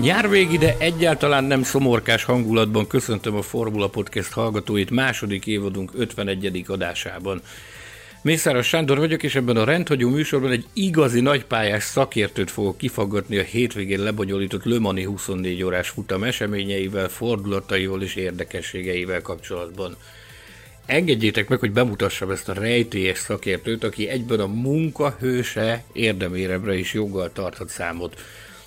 Nyár végi, de egyáltalán nem szomorkás hangulatban köszöntöm a Formula Podcast hallgatóit második évadunk 51. adásában. Mészáros Sándor vagyok, és ebben a rendhagyó műsorban egy igazi nagypályás szakértőt fogok kifaggatni a hétvégén lebonyolított Le Mani 24 órás futam eseményeivel, fordulataival és érdekességeivel kapcsolatban. Engedjétek meg, hogy bemutassam ezt a rejtélyes szakértőt, aki egyben a munka hőse érdeméremre is joggal tarthat számot.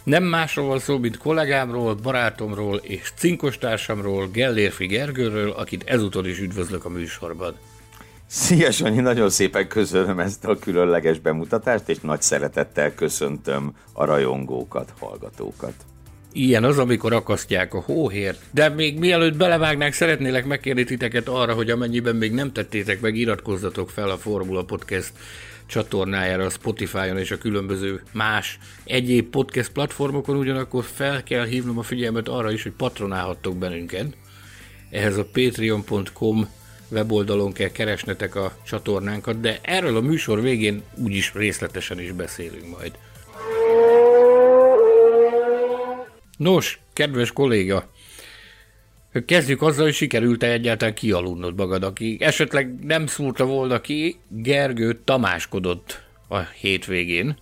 Nem másról van szó, mint kollégámról, barátomról és cinkostársamról, Gellérfi Gergőről, akit ezúttal is üdvözlök a műsorban. Szia Sanyi, nagyon szépen köszönöm ezt a különleges bemutatást, és nagy szeretettel köszöntöm a rajongókat, hallgatókat. Ilyen az, amikor akasztják a hóhért. De még mielőtt belevágnánk, szeretnélek megkérni titeket arra, hogy amennyiben még nem tettétek meg, iratkozzatok fel a Formula Podcast csatornájára a Spotify-on és a különböző más egyéb podcast platformokon, ugyanakkor fel kell hívnom a figyelmet arra is, hogy patronálhattok bennünket. Ehhez a patreon.com weboldalon kell keresnetek a csatornánkat, de erről a műsor végén úgyis részletesen is beszélünk majd. Nos, kedves kolléga, Kezdjük azzal, hogy sikerült-e egyáltalán kialudnod magad, aki esetleg nem szúrta volna ki, Gergő tamáskodott a hétvégén.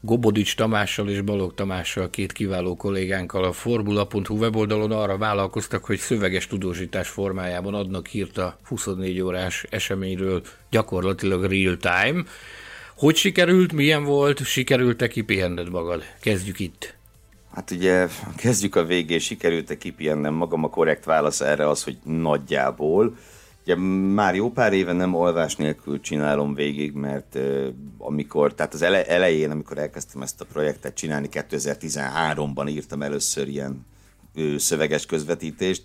Gobodics Tamással és Balog Tamással, két kiváló kollégánkkal a Formula.hu weboldalon arra vállalkoztak, hogy szöveges tudósítás formájában adnak hírt a 24 órás eseményről, gyakorlatilag real time. Hogy sikerült, milyen volt, sikerült-e kipihenned magad? Kezdjük itt. Hát ugye kezdjük a végén, sikerült-e kipihennem magam, a korrekt válasz erre az, hogy nagyjából. Ugye már jó pár éve nem olvás nélkül csinálom végig, mert uh, amikor, tehát az ele, elején, amikor elkezdtem ezt a projektet csinálni, 2013-ban írtam először ilyen uh, szöveges közvetítést,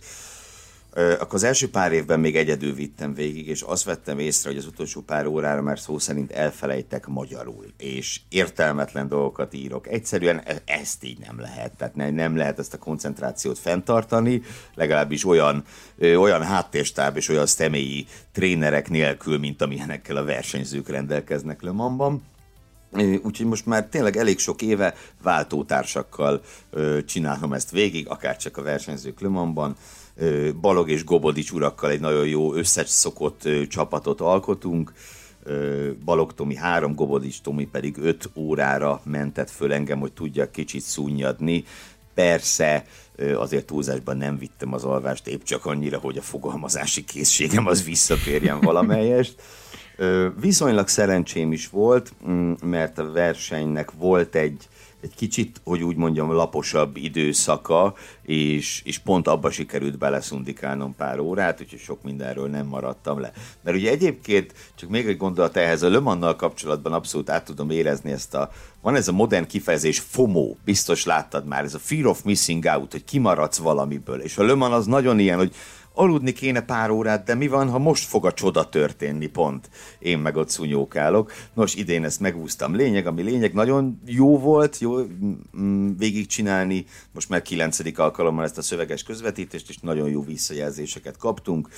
akkor az első pár évben még egyedül vittem végig, és azt vettem észre, hogy az utolsó pár órára már szó szerint elfelejtek magyarul, és értelmetlen dolgokat írok. Egyszerűen e- ezt így nem lehet, tehát nem lehet ezt a koncentrációt fenntartani, legalábbis olyan, olyan háttérstáb és olyan személyi trénerek nélkül, mint amilyenekkel a versenyzők rendelkeznek Le. Úgyhogy most már tényleg elég sok éve váltótársakkal csinálom ezt végig, akár csak a versenyzők Le Balog és Gobodics urakkal egy nagyon jó összeszokott csapatot alkotunk. Balog Tomi három, Gobodics Tomi pedig öt órára mentett föl engem, hogy tudja kicsit szunnyadni. Persze azért túlzásban nem vittem az alvást, épp csak annyira, hogy a fogalmazási készségem az visszatérjen valamelyest. Viszonylag szerencsém is volt, mert a versenynek volt egy egy kicsit, hogy úgy mondjam, laposabb időszaka, és, és pont abba sikerült beleszundikálnom pár órát, úgyhogy sok mindenről nem maradtam le. Mert ugye egyébként, csak még egy gondolat ehhez, a Lömannal kapcsolatban abszolút át tudom érezni ezt a, van ez a modern kifejezés FOMO, biztos láttad már, ez a Fear of Missing Out, hogy kimaradsz valamiből, és a Löman az nagyon ilyen, hogy aludni kéne pár órát, de mi van, ha most fog a csoda történni, pont. Én meg ott szúnyókálok. Nos, idén ezt megúsztam. Lényeg, ami lényeg, nagyon jó volt, jó mm, végigcsinálni. Most már kilencedik alkalommal ezt a szöveges közvetítést, és nagyon jó visszajelzéseket kaptunk.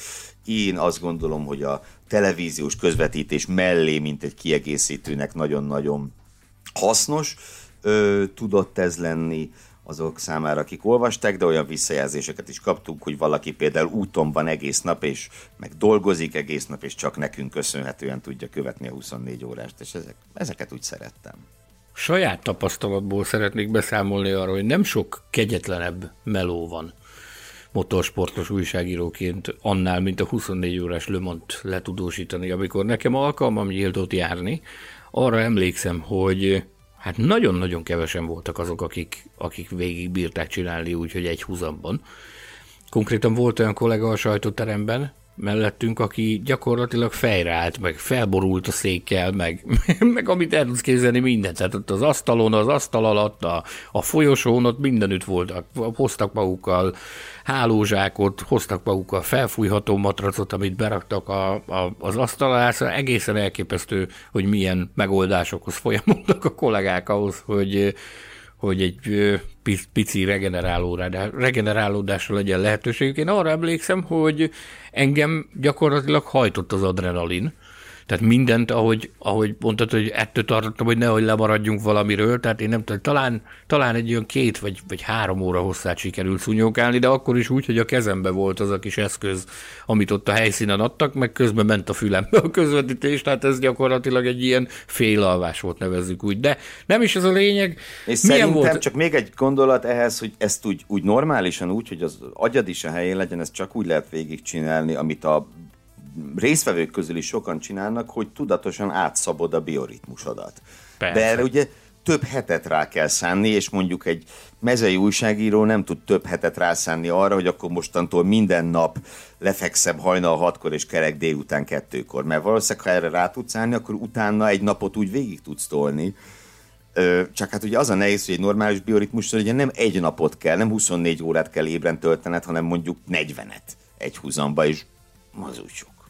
Én azt gondolom, hogy a televíziós közvetítés mellé, mint egy kiegészítőnek nagyon-nagyon hasznos ö, tudott ez lenni azok számára, akik olvasták, de olyan visszajelzéseket is kaptunk, hogy valaki például úton van egész nap, és meg dolgozik egész nap, és csak nekünk köszönhetően tudja követni a 24 órást, és ezek, ezeket úgy szerettem. Saját tapasztalatból szeretnék beszámolni arról, hogy nem sok kegyetlenebb meló van motorsportos újságíróként annál, mint a 24 órás Lömont letudósítani. Amikor nekem alkalmam nyílt ott járni, arra emlékszem, hogy hát nagyon-nagyon kevesen voltak azok, akik, akik végig bírták csinálni úgy, hogy egy húzamban. Konkrétan volt olyan kollega a sajtóteremben, mellettünk, aki gyakorlatilag fejre állt, meg felborult a székkel, meg, meg amit el tudsz képzelni mindent. Tehát ott az asztalon, az asztal alatt, a, a folyosón, ott mindenütt voltak. Hoztak magukkal hálózsákot, hoztak magukkal felfújható matracot, amit beraktak a, a, az asztal szóval egészen elképesztő, hogy milyen megoldásokhoz folyamodtak a kollégák ahhoz, hogy hogy egy pici regenerálódásra legyen lehetőségük. Én arra emlékszem, hogy engem gyakorlatilag hajtott az adrenalin, tehát mindent, ahogy, ahogy mondtad, hogy ettől tartottam, hogy nehogy lemaradjunk valamiről, tehát én nem tudom, talán, talán egy olyan két vagy, vagy három óra hosszát sikerült szúnyogálni, de akkor is úgy, hogy a kezembe volt az a kis eszköz, amit ott a helyszínen adtak, meg közben ment a fülembe a közvetítés, tehát ez gyakorlatilag egy ilyen félalvás volt, nevezzük úgy. De nem is ez a lényeg. És Milyen szerintem volt? csak még egy gondolat ehhez, hogy ezt úgy, úgy normálisan, úgy, hogy az agyad is a helyén legyen, ezt csak úgy lehet végigcsinálni, amit a résztvevők közül is sokan csinálnak, hogy tudatosan átszabod a bioritmusodat. Persze. De erre ugye több hetet rá kell szánni, és mondjuk egy mezei újságíró nem tud több hetet rászánni arra, hogy akkor mostantól minden nap lefekszem hajnal hatkor és kerek délután kettőkor. Mert valószínűleg, ha erre rá tudsz állni, akkor utána egy napot úgy végig tudsz tolni. Csak hát ugye az a nehéz, hogy egy normális bioritmusra ugye nem egy napot kell, nem 24 órát kell ébren töltened, hanem mondjuk 40-et egy húzamba, és az úgy sok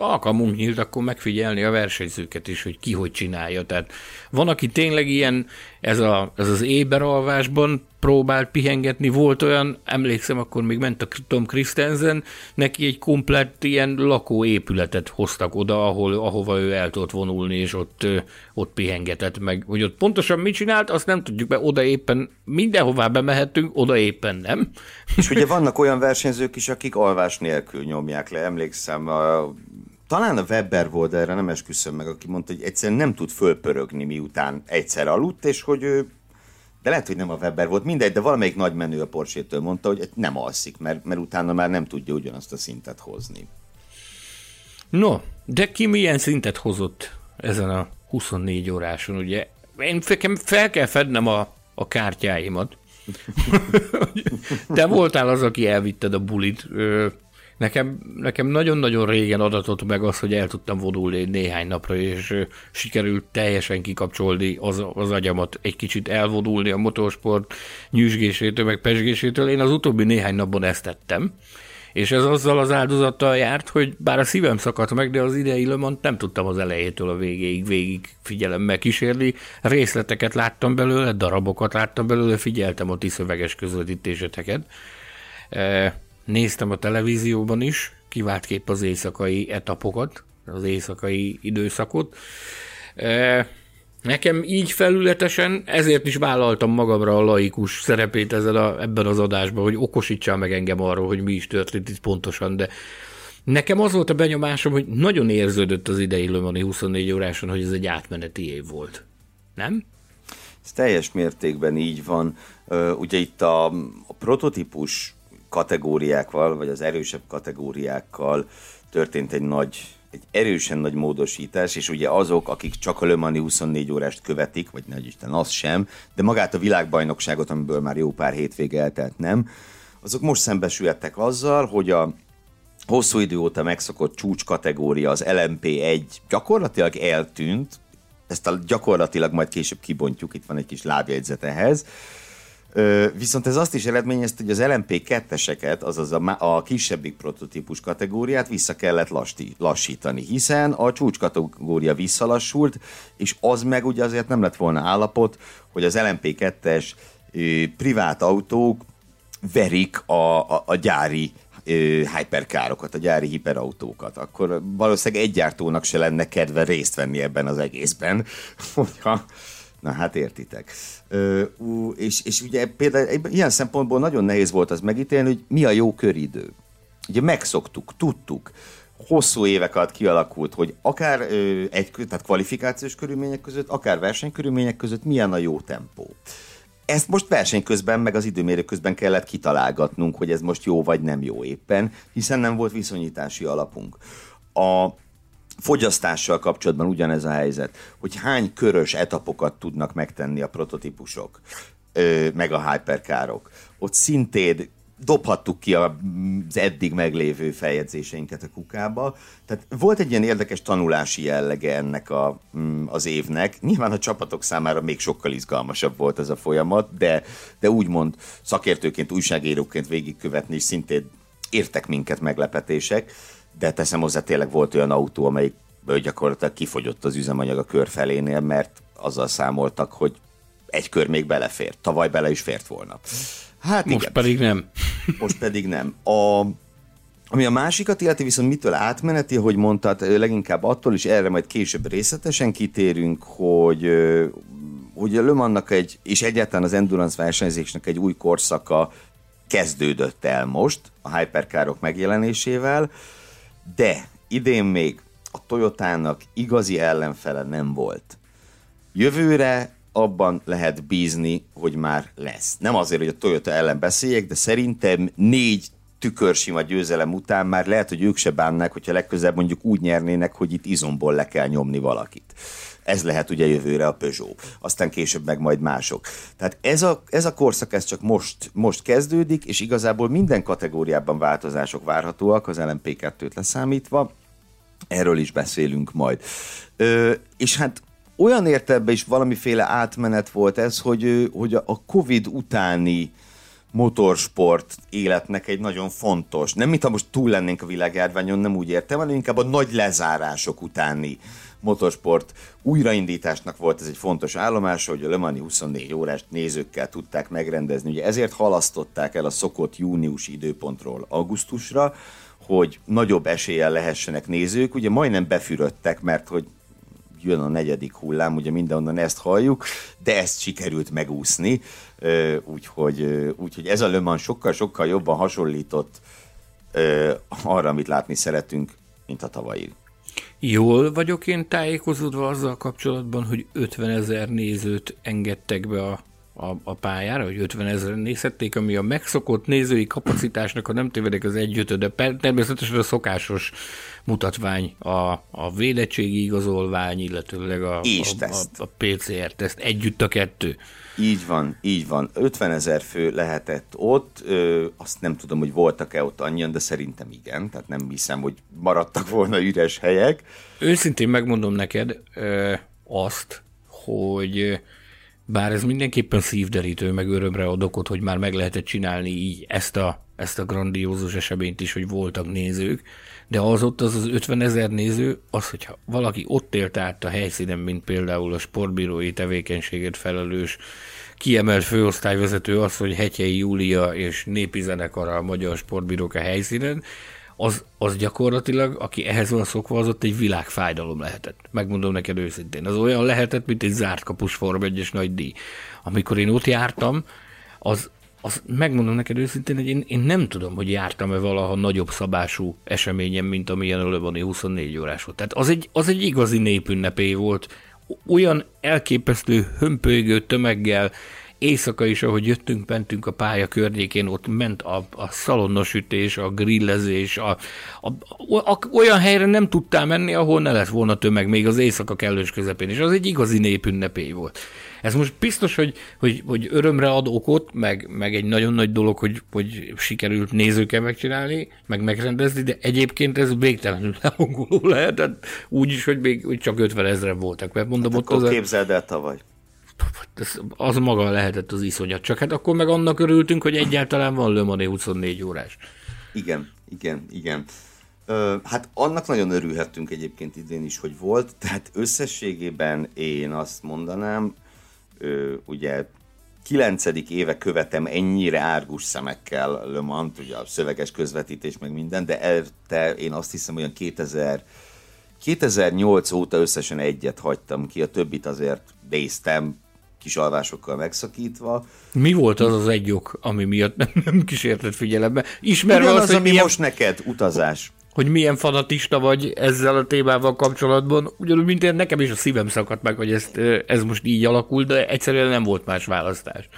alkalmunk nyílt akkor megfigyelni a versenyzőket is, hogy ki hogy csinálja. Tehát van, aki tényleg ilyen, ez, a, ez az éberalvásban próbált pihengetni, volt olyan, emlékszem, akkor még ment a Tom Christensen, neki egy komplett ilyen lakóépületet hoztak oda, ahol, ahova ő el tudott vonulni, és ott, ott pihengetett meg. Hogy ott pontosan mit csinált, azt nem tudjuk, mert oda éppen mindenhová bemehetünk, oda éppen nem. És ugye vannak olyan versenyzők is, akik alvás nélkül nyomják le, emlékszem, a talán a Webber volt, erre nem esküszöm meg, aki mondta, hogy egyszerűen nem tud fölpörögni, miután egyszer aludt, és hogy ő de lehet, hogy nem a Weber volt, mindegy, de valamelyik nagy menő a Porsche-től mondta, hogy nem alszik, mert, mert utána már nem tudja ugyanazt a szintet hozni. No, de ki milyen szintet hozott ezen a 24 óráson, ugye? Én fel kell fednem a, a kártyáimat. Te voltál az, aki elvitted a bulit. Nekem, nekem nagyon-nagyon régen adatott meg az, hogy el tudtam vonulni néhány napra, és sikerült teljesen kikapcsolni az, az agyamat, egy kicsit elvonulni a motorsport nyűsgésétől, meg pesgésétől. Én az utóbbi néhány napban ezt tettem, és ez azzal az áldozattal járt, hogy bár a szívem szakadt meg, de az idei lömont nem tudtam az elejétől a végéig végig figyelemmel kísérni. Részleteket láttam belőle, darabokat láttam belőle, figyeltem a ti szöveges közvetítéseteket néztem a televízióban is, kivált kép az éjszakai etapokat, az éjszakai időszakot. E, nekem így felületesen, ezért is vállaltam magamra a laikus szerepét ezzel a, ebben az adásban, hogy okosítsál meg engem arról, hogy mi is történt itt pontosan, de nekem az volt a benyomásom, hogy nagyon érződött az idei Lömani 24 óráson, hogy ez egy átmeneti év volt. Nem? Ez teljes mértékben így van. Ugye itt a, a prototípus kategóriákkal, vagy az erősebb kategóriákkal történt egy nagy, egy erősen nagy módosítás, és ugye azok, akik csak a Le Mani 24 órást követik, vagy nagy Isten, az sem, de magát a világbajnokságot, amiből már jó pár hétvége eltelt nem, azok most szembesülhettek azzal, hogy a hosszú idő óta megszokott csúcs kategória, az LMP1 gyakorlatilag eltűnt, ezt a gyakorlatilag majd később kibontjuk, itt van egy kis lábjegyzet ehhez, Viszont ez azt is eredményezte, hogy az LMP2-eseket, azaz a, a kisebbik prototípus kategóriát vissza kellett lassi, lassítani, hiszen a csúcs kategória visszalassult, és az meg ugye azért nem lett volna állapot, hogy az LMP2-es privát autók verik a, a, a gyári hyperkárokat, a gyári hiperautókat, akkor valószínűleg egy gyártónak se lenne kedve részt venni ebben az egészben, hogyha Na hát értitek. Ö, és, és ugye például ilyen szempontból nagyon nehéz volt az megítélni, hogy mi a jó köridő. Ugye megszoktuk, tudtuk, hosszú évek alatt kialakult, hogy akár ö, egy, tehát kvalifikációs körülmények között, akár versenykörülmények között milyen a jó tempó. Ezt most verseny közben, meg az időmérő közben kellett kitalálgatnunk, hogy ez most jó vagy nem jó éppen, hiszen nem volt viszonyítási alapunk. A fogyasztással kapcsolatban ugyanez a helyzet, hogy hány körös etapokat tudnak megtenni a prototípusok, meg a hyperkárok. Ott szintén dobhattuk ki az eddig meglévő feljegyzéseinket a kukába. Tehát volt egy ilyen érdekes tanulási jellege ennek a, mm, az évnek. Nyilván a csapatok számára még sokkal izgalmasabb volt ez a folyamat, de, de úgymond szakértőként, újságíróként végigkövetni, és szintén értek minket meglepetések, de teszem hozzá, tényleg volt olyan autó, amelyik gyakorlatilag kifogyott az üzemanyag a kör felénél, mert azzal számoltak, hogy egy kör még belefért. Tavaly bele is fért volna. Hát Most igen. pedig nem. Most pedig nem. A, ami a másikat illeti, viszont mitől átmeneti, hogy mondtad, leginkább attól is erre majd később részletesen kitérünk, hogy hogy a Le egy, és egyáltalán az endurance versenyzésnek egy új korszaka kezdődött el most a hyperkárok megjelenésével, de idén még a Toyotának igazi ellenfele nem volt. Jövőre abban lehet bízni, hogy már lesz. Nem azért, hogy a Toyota ellen beszéljek, de szerintem négy tükörsima győzelem után már lehet, hogy ők se bánnák, hogyha legközelebb mondjuk úgy nyernének, hogy itt izomból le kell nyomni valakit. Ez lehet ugye jövőre a Peugeot, aztán később meg majd mások. Tehát ez a, ez a korszak ez csak most, most kezdődik, és igazából minden kategóriában változások várhatóak, az LMP2-t leszámítva, erről is beszélünk majd. Ö, és hát olyan értelemben is valamiféle átmenet volt ez, hogy, hogy a Covid utáni motorsport életnek egy nagyon fontos, nem mintha most túl lennénk a világjárványon, nem úgy értem, hanem inkább a nagy lezárások utáni motorsport újraindításnak volt ez egy fontos állomás, hogy a Le Mani 24 órás nézőkkel tudták megrendezni. Ugye ezért halasztották el a szokott június időpontról augusztusra, hogy nagyobb eséllyel lehessenek nézők. Ugye majdnem befürödtek, mert hogy jön a negyedik hullám, ugye mindenonnan ezt halljuk, de ezt sikerült megúszni, úgyhogy, úgyhogy ez a Le Mans sokkal-sokkal jobban hasonlított arra, amit látni szeretünk, mint a tavalyi. Jól vagyok én tájékozódva azzal kapcsolatban, hogy 50 ezer nézőt engedtek be a, a, a pályára, hogy 50 ezeren nézhették, ami a megszokott nézői kapacitásnak, ha nem tévedek, az egyötöde, természetesen a szokásos mutatvány, a, a védettségi igazolvány, illetőleg a, a, a, a PCR-teszt, együtt a kettő. Így van, így van. 50 ezer fő lehetett ott, ö, azt nem tudom, hogy voltak-e ott annyian, de szerintem igen, tehát nem hiszem, hogy maradtak volna üres helyek. Őszintén megmondom neked ö, azt, hogy bár ez mindenképpen szívderítő, meg örömre ad okot, hogy már meg lehetett csinálni így ezt a, ezt a grandiózus eseményt is, hogy voltak nézők, de az ott az az 50 ezer néző, az, hogyha valaki ott élt át a helyszínen, mint például a sportbírói tevékenységet felelős kiemelt főosztályvezető az, hogy Hetyei Júlia és népi zenekar a magyar sportbírók a helyszínen, az, az gyakorlatilag, aki ehhez van szokva, az ott egy világfájdalom lehetett. Megmondom neked őszintén. Az olyan lehetett, mint egy zárt kapus Form 1 nagy díj. Amikor én ott jártam, az, az megmondom neked őszintén, hogy én, én nem tudom, hogy jártam-e valaha nagyobb szabású eseményen, mint amilyen a Lebani 24 órás volt. Tehát az egy, az egy igazi népünnepé volt, olyan elképesztő hömpölygő tömeggel, éjszaka is, ahogy jöttünk, mentünk a pálya környékén, ott ment a, a szalonnosütés, a grillezés, a, a, a, olyan helyre nem tudtál menni, ahol ne lett volna tömeg, még az éjszaka kellős közepén, és az egy igazi népünnepé volt. Ez most biztos, hogy, hogy, hogy örömre ad okot, meg, meg egy nagyon nagy dolog, hogy, hogy sikerült nézőkkel megcsinálni, meg megrendezni, de egyébként ez végtelenül lehangoló lehetett, úgy is, hogy még hogy csak 50 ezeren voltak. Mert mondom, hát ott képzeld el tavaly az maga lehetett az iszonyat. Csak hát akkor meg annak örültünk, hogy egyáltalán van Le Mans 24 órás. Igen, igen, igen. Ö, hát annak nagyon örülhettünk egyébként idén is, hogy volt, tehát összességében én azt mondanám, ö, ugye kilencedik éve követem ennyire árgus szemekkel Le Mans, ugye a szöveges közvetítés meg minden, de te én azt hiszem olyan 2000 2008 óta összesen egyet hagytam ki, a többit azért néztem, kis alvásokkal megszakítva. Mi volt az az egy ok, ami miatt nem, nem kísértett figyelembe? Ismerve az, az, hogy ami milyen... most neked utazás hogy milyen fanatista vagy ezzel a témával kapcsolatban. Ugyanúgy, mint én, nekem is a szívem szakadt meg, hogy ezt, ez most így alakul, de egyszerűen nem volt más választás.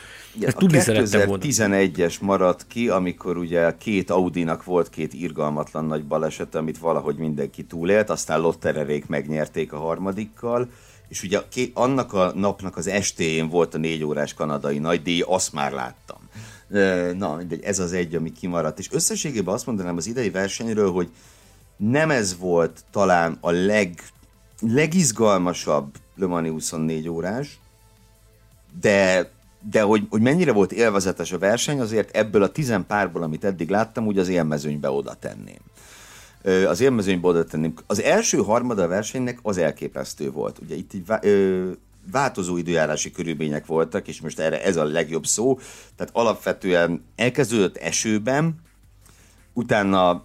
Ezt a tudni 2011-es maradt ki, amikor ugye két Audinak volt két irgalmatlan nagy baleset, amit valahogy mindenki túlélt, aztán Lottererék megnyerték a harmadikkal, és ugye annak a napnak az estéjén volt a négy órás kanadai nagydíj, azt már láttam. Na, mindegy, ez az egy, ami kimaradt. És összességében azt mondanám az idei versenyről, hogy nem ez volt talán a leg, legizgalmasabb Le Mani 24 órás, de, de hogy, hogy mennyire volt élvezetes a verseny, azért ebből a tizen párból, amit eddig láttam, úgy az élmezőnybe oda tenném. Az élmezőnybe oda tenném. Az első harmada a versenynek az elképesztő volt. Ugye itt így változó időjárási körülmények voltak, és most erre ez a legjobb szó. Tehát alapvetően elkezdődött esőben, utána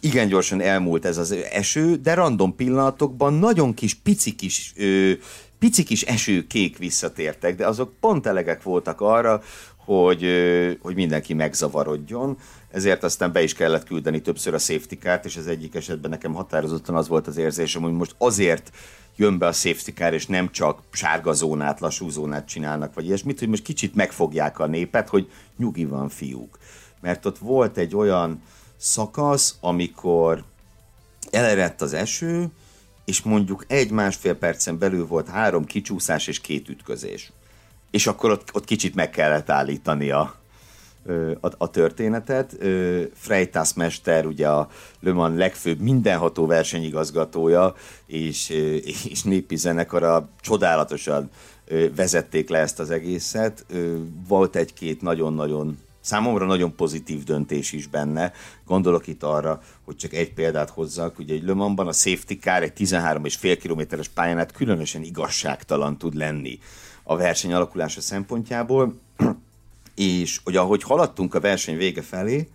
igen gyorsan elmúlt ez az eső, de random pillanatokban nagyon kis, pici kis, ö, pici kis esőkék visszatértek, de azok pont elegek voltak arra, hogy, ö, hogy mindenki megzavarodjon, ezért aztán be is kellett küldeni többször a safety kárt, és az egyik esetben nekem határozottan az volt az érzésem, hogy most azért jön be a safety car, és nem csak sárga zónát, lassú zónát csinálnak, vagy ilyesmit, hogy most kicsit megfogják a népet, hogy nyugi van fiúk. Mert ott volt egy olyan szakasz, amikor elerett az eső, és mondjuk egy-másfél percen belül volt három kicsúszás és két ütközés. És akkor ott, ott kicsit meg kellett állítani a, a, a történetet. Freitas Mester, ugye a Le Mans legfőbb mindenható versenyigazgatója, és, és népi zenekara csodálatosan vezették le ezt az egészet. Volt egy-két nagyon-nagyon számomra nagyon pozitív döntés is benne. Gondolok itt arra, hogy csak egy példát hozzak, ugye egy Le a safety car egy 13,5 kilométeres pályán különösen igazságtalan tud lenni a verseny alakulása szempontjából és hogy ahogy haladtunk a verseny vége felé,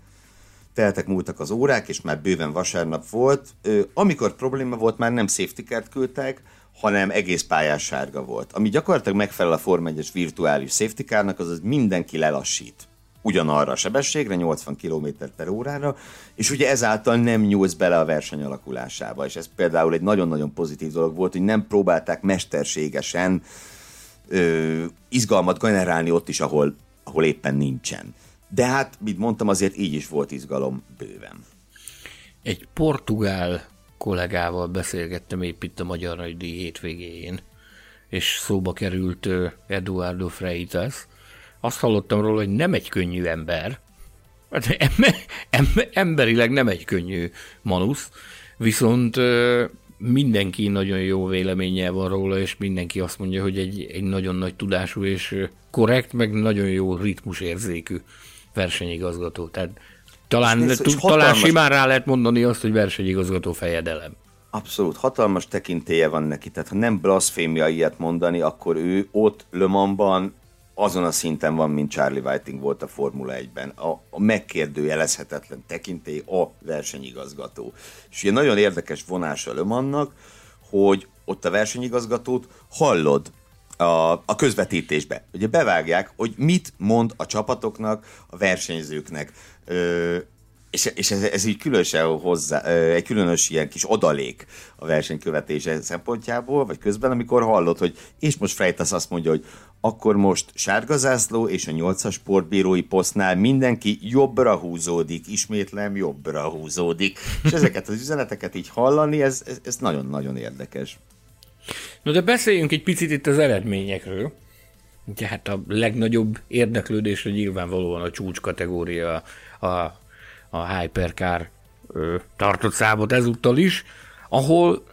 teltek múltak az órák, és már bőven vasárnap volt, amikor probléma volt, már nem safety car küldtek, hanem egész pályás sárga volt. Ami gyakorlatilag megfelel a Form 1-es virtuális safety carnak, az, az mindenki lelassít ugyanarra a sebességre, 80 km per órára, és ugye ezáltal nem nyúlsz bele a verseny alakulásába, és ez például egy nagyon-nagyon pozitív dolog volt, hogy nem próbálták mesterségesen ö, izgalmat generálni ott is, ahol ahol éppen nincsen. De hát, mint mondtam, azért így is volt izgalom bőven. Egy portugál kollégával beszélgettem épp itt a Magyar Nagydíj hétvégén, és szóba került Eduardo Freitas. Azt hallottam róla, hogy nem egy könnyű ember, hát ember, emberileg nem egy könnyű manusz, viszont mindenki nagyon jó véleménye van róla, és mindenki azt mondja, hogy egy, egy nagyon nagy tudású és korrekt, meg nagyon jó ritmusérzékű versenyigazgató. Tehát talán, és t- talán simán rá lehet mondani azt, hogy versenyigazgató fejedelem. Abszolút, hatalmas tekintélye van neki, tehát ha nem blasfémia ilyet mondani, akkor ő ott Le Mansban azon a szinten van, mint Charlie Whiting volt a Formula 1-ben. A, a megkérdőjelezhetetlen tekintély a versenyigazgató. És ugye nagyon érdekes vonása Le Mansnak, hogy ott a versenyigazgatót hallod a, a közvetítésbe. Ugye bevágják, hogy mit mond a csapatoknak, a versenyzőknek. Ö, és, és ez, ez így különösen hozzá, egy különös ilyen kis odalék a versenykövetése szempontjából, vagy közben, amikor hallod, hogy és most Frejtasz azt mondja, hogy akkor most sárgazászló és a nyolcas sportbírói posztnál mindenki jobbra húzódik, ismétlem jobbra húzódik. És ezeket az üzeneteket így hallani, ez, ez nagyon-nagyon érdekes. No de beszéljünk egy picit itt az eredményekről. Ugye hát a legnagyobb érdeklődésre nyilvánvalóan a csúcs kategória, a, a Hypercar ö, tartott számot ezúttal is, ahol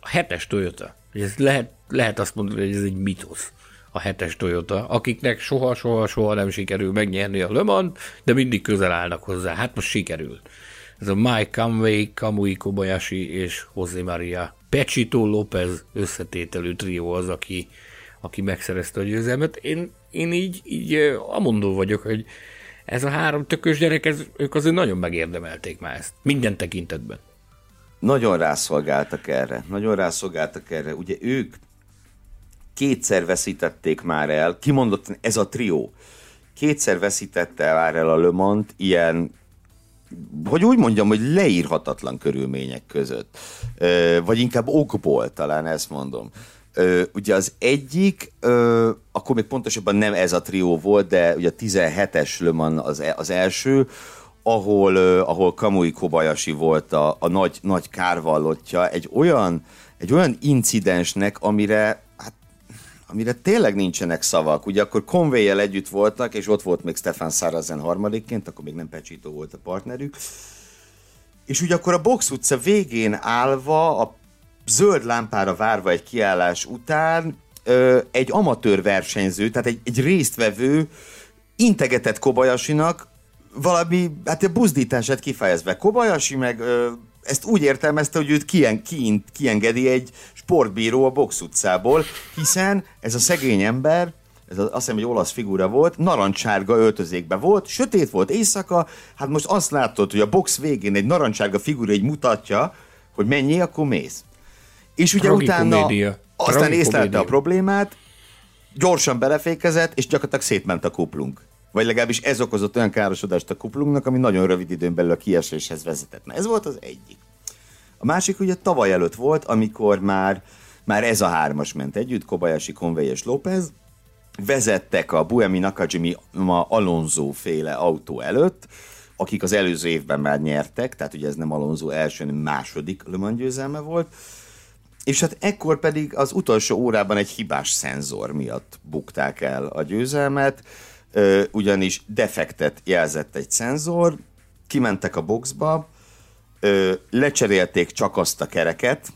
a hetes Toyota, ez lehet, lehet azt mondani, hogy ez egy mitosz a hetes Toyota, akiknek soha-soha-soha nem sikerül megnyerni a Le Mans, de mindig közel állnak hozzá. Hát most sikerült. Ez a Mike Conway, Kamui Kobayashi és José Maria Pechito López összetételű trió az, aki, aki megszerezte a győzelmet. Én, én így, így amondó vagyok, hogy ez a három tökös gyerek, ez, ők azért nagyon megérdemelték már ezt. Minden tekintetben. Nagyon rászolgáltak erre. Nagyon rászolgáltak erre. Ugye ők kétszer veszítették már el, kimondottan ez a trió, kétszer veszítette már el a Le Mans ilyen hogy úgy mondjam, hogy leírhatatlan körülmények között. Vagy inkább okból, talán ezt mondom. Ugye az egyik, akkor még pontosabban nem ez a trió volt, de ugye a 17-es Le Mans az, e, az első, ahol, ahol Kamui Kobayashi volt a, a nagy, nagy kárvallottja, egy olyan, egy olyan incidensnek, amire amire tényleg nincsenek szavak. Ugye akkor conway együtt voltak, és ott volt még Stefan Sarazen harmadikként, akkor még nem Pecsító volt a partnerük. És ugye akkor a Box utca végén állva, a zöld lámpára várva egy kiállás után, egy amatőr versenyző, tehát egy, egy résztvevő integetett Kobayasinak valami, hát a buzdítását kifejezve. Kobayashi meg ö, ezt úgy értelmezte, hogy őt kien, kien, kiengedi egy sportbíró a box utcából, hiszen ez a szegény ember, ez az, azt hiszem, hogy olasz figura volt, narancsárga öltözékbe volt, sötét volt éjszaka, hát most azt látod, hogy a box végén egy narancsárga figura egy mutatja, hogy mennyi, akkor mész. És ugye utána aztán észlelte a problémát, gyorsan belefékezett, és gyakorlatilag szétment a kuplunk. Vagy legalábbis ez okozott olyan károsodást a kuplunknak, ami nagyon rövid időn belül a kieséshez vezetett. Na, ez volt az egyik. A másik ugye tavaly előtt volt, amikor már, már ez a hármas ment együtt, Kobayashi, Conway és López, vezettek a Buemi Nakajimi ma Alonso féle autó előtt, akik az előző évben már nyertek, tehát ugye ez nem Alonso első, hanem második Le Mans győzelme volt, és hát ekkor pedig az utolsó órában egy hibás szenzor miatt bukták el a győzelmet, ugyanis defektet jelzett egy szenzor, kimentek a boxba, lecserélték csak azt a kereket,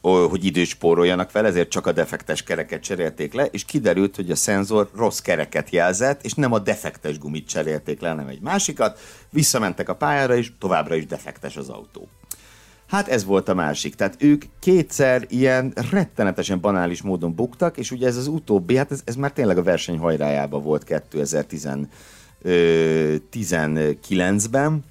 hogy időt spóroljanak vele, ezért csak a defektes kereket cserélték le, és kiderült, hogy a szenzor rossz kereket jelzett, és nem a defektes gumit cserélték le, hanem egy másikat, visszamentek a pályára, és továbbra is defektes az autó. Hát ez volt a másik. Tehát ők kétszer ilyen rettenetesen banális módon buktak, és ugye ez az utóbbi, hát ez, ez már tényleg a verseny hajrájában volt 2019-ben,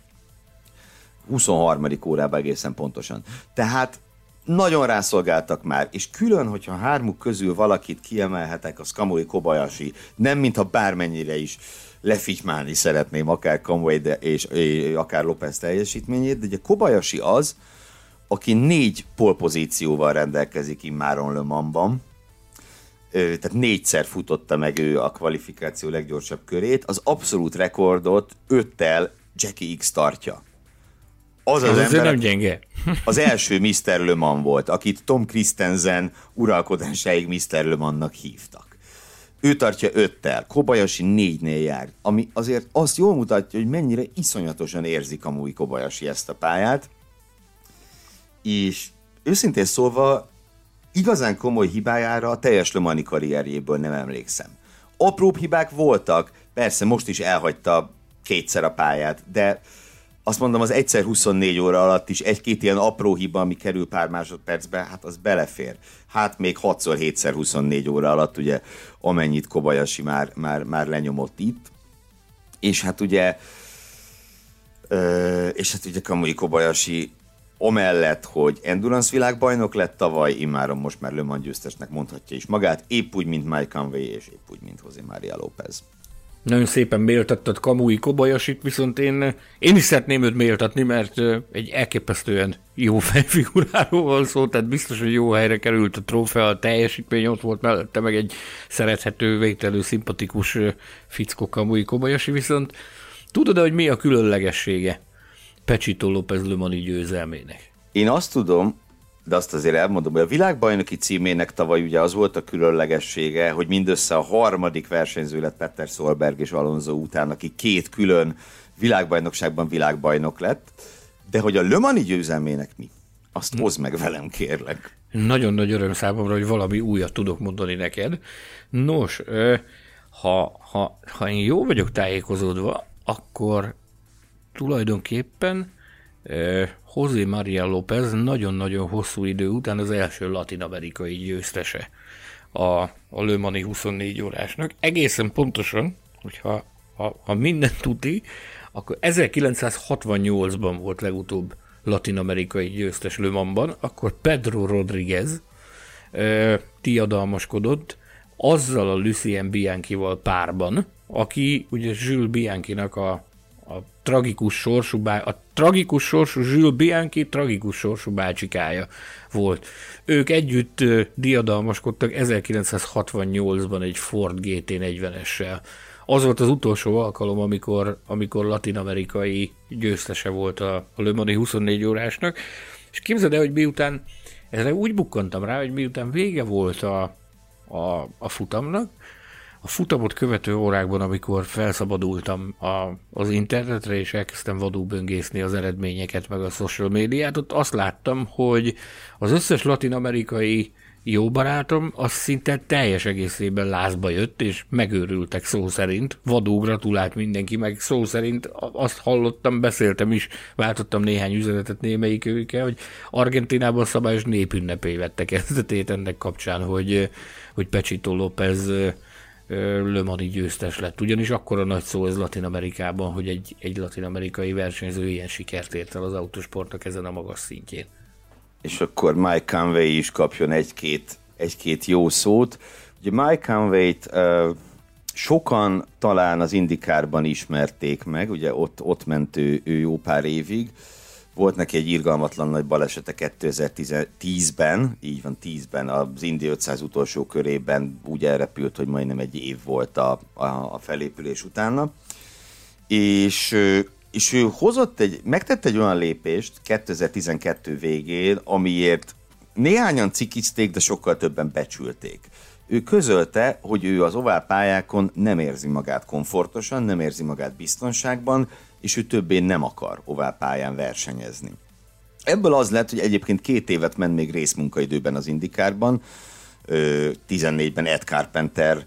23. órában egészen pontosan. Tehát nagyon rászolgáltak már, és külön, hogyha hármuk közül valakit kiemelhetek, az Kamui Kobayashi, nem mintha bármennyire is lefitymálni szeretném akár Kamui de, és, és akár Lopez teljesítményét, de ugye Kobayashi az, aki négy polpozícióval rendelkezik immáron Le Mansban, tehát négyszer futotta meg ő a kvalifikáció leggyorsabb körét, az abszolút rekordot öttel Jackie X tartja. Az az, az ember, nem gyenge. Az első Mr. Le Mans volt, akit Tom Christensen uralkodásáig Mr. Le Mansnak hívtak. Ő tartja öttel, Kobayashi négynél jár, ami azért azt jól mutatja, hogy mennyire iszonyatosan érzik amúgy Kobayashi ezt a pályát, és őszintén szólva igazán komoly hibájára a teljes Lomani karrierjéből nem emlékszem. Apróbb hibák voltak, persze most is elhagyta kétszer a pályát, de azt mondom, az egyszer 24 óra alatt is egy-két ilyen apró hiba, ami kerül pár másodpercbe, hát az belefér. Hát még 6-szor, 7 24 óra alatt, ugye, amennyit Kobayashi már, már, már lenyomott itt. És hát ugye, és hát ugye Kamui Kobayashi Omellett, hogy Endurance világbajnok lett tavaly, immáron most már Le győztesnek mondhatja is magát, épp úgy, mint Mike Conway, és épp úgy, mint José Maria López. Nagyon szépen méltattad Kamui Kobayasit, viszont én, én is szeretném őt méltatni, mert egy elképesztően jó fejfiguráról van szó, tehát biztos, hogy jó helyre került a trófea, a teljesítmény ott volt mellette, meg egy szerethető, végtelő, szimpatikus fickó Kamui Kobayashi, viszont tudod hogy mi a különlegessége Pecsito López Lumani győzelmének? Én azt tudom, de azt azért elmondom, hogy a világbajnoki címének tavaly ugye az volt a különlegessége, hogy mindössze a harmadik versenyző lett Peter Solberg és Alonso után, aki két külön világbajnokságban világbajnok lett, de hogy a Lömani győzelmének mi? Azt hm. hozd meg velem, kérlek. Nagyon nagy öröm számomra, hogy valami újat tudok mondani neked. Nos, ha, ha, ha én jó vagyok tájékozódva, akkor tulajdonképpen José Maria López nagyon-nagyon hosszú idő után az első latin-amerikai győztese a, a Le Mani 24 órásnak. Egészen pontosan, hogyha ha, ha minden tuti, akkor 1968-ban volt legutóbb latin-amerikai győztes Le Mansban, akkor Pedro Rodriguez eh, tiadalmaskodott azzal a Lucien Bianchi-val párban, aki ugye Jules Bianchi-nak a tragikus sorsú, bá, a tragikus sorsú Jules Bianchi tragikus sorsú bácsikája volt. Ők együtt diadalmaskodtak 1968-ban egy Ford GT40-essel. Az volt az utolsó alkalom, amikor, amikor latin-amerikai győztese volt a, a Le Mani 24 órásnak, és képzeld el, hogy miután, ezre úgy bukkantam rá, hogy miután vége volt a, a, a futamnak. A futamot követő órákban, amikor felszabadultam a, az internetre, és elkezdtem vadul böngészni az eredményeket, meg a social médiát, ott azt láttam, hogy az összes latin-amerikai jó barátom, az szinte teljes egészében lázba jött, és megőrültek szó szerint. Vadó gratulált mindenki, meg szó szerint azt hallottam, beszéltem is, váltottam néhány üzenetet némelyik őkkel, hogy Argentinában szabályos népünnepé vette kezdetét ennek kapcsán, hogy, hogy Pecsito López Mani győztes lett. Ugyanis akkor a nagy szó ez Latin Amerikában, hogy egy, egy latin amerikai versenyző ilyen sikert ért el az autosportnak ezen a magas szintjén és akkor Mike Conway is kapjon egy-két, egy-két jó szót. Ugye Mike Conway-t uh, sokan talán az Indikárban ismerték meg, ugye ott, ott ment ő, ő jó pár évig. Volt neki egy irgalmatlan nagy balesete 2010-ben, így van 10-ben, az Indi 500 utolsó körében úgy elrepült, hogy majdnem egy év volt a, a, a felépülés utána. És és ő hozott egy, megtett egy olyan lépést 2012 végén, amiért néhányan cikizték, de sokkal többen becsülték. Ő közölte, hogy ő az ovál pályákon nem érzi magát komfortosan, nem érzi magát biztonságban, és ő többé nem akar ovál pályán versenyezni. Ebből az lett, hogy egyébként két évet ment még részmunkaidőben az Indikárban, 14-ben Ed Carpenter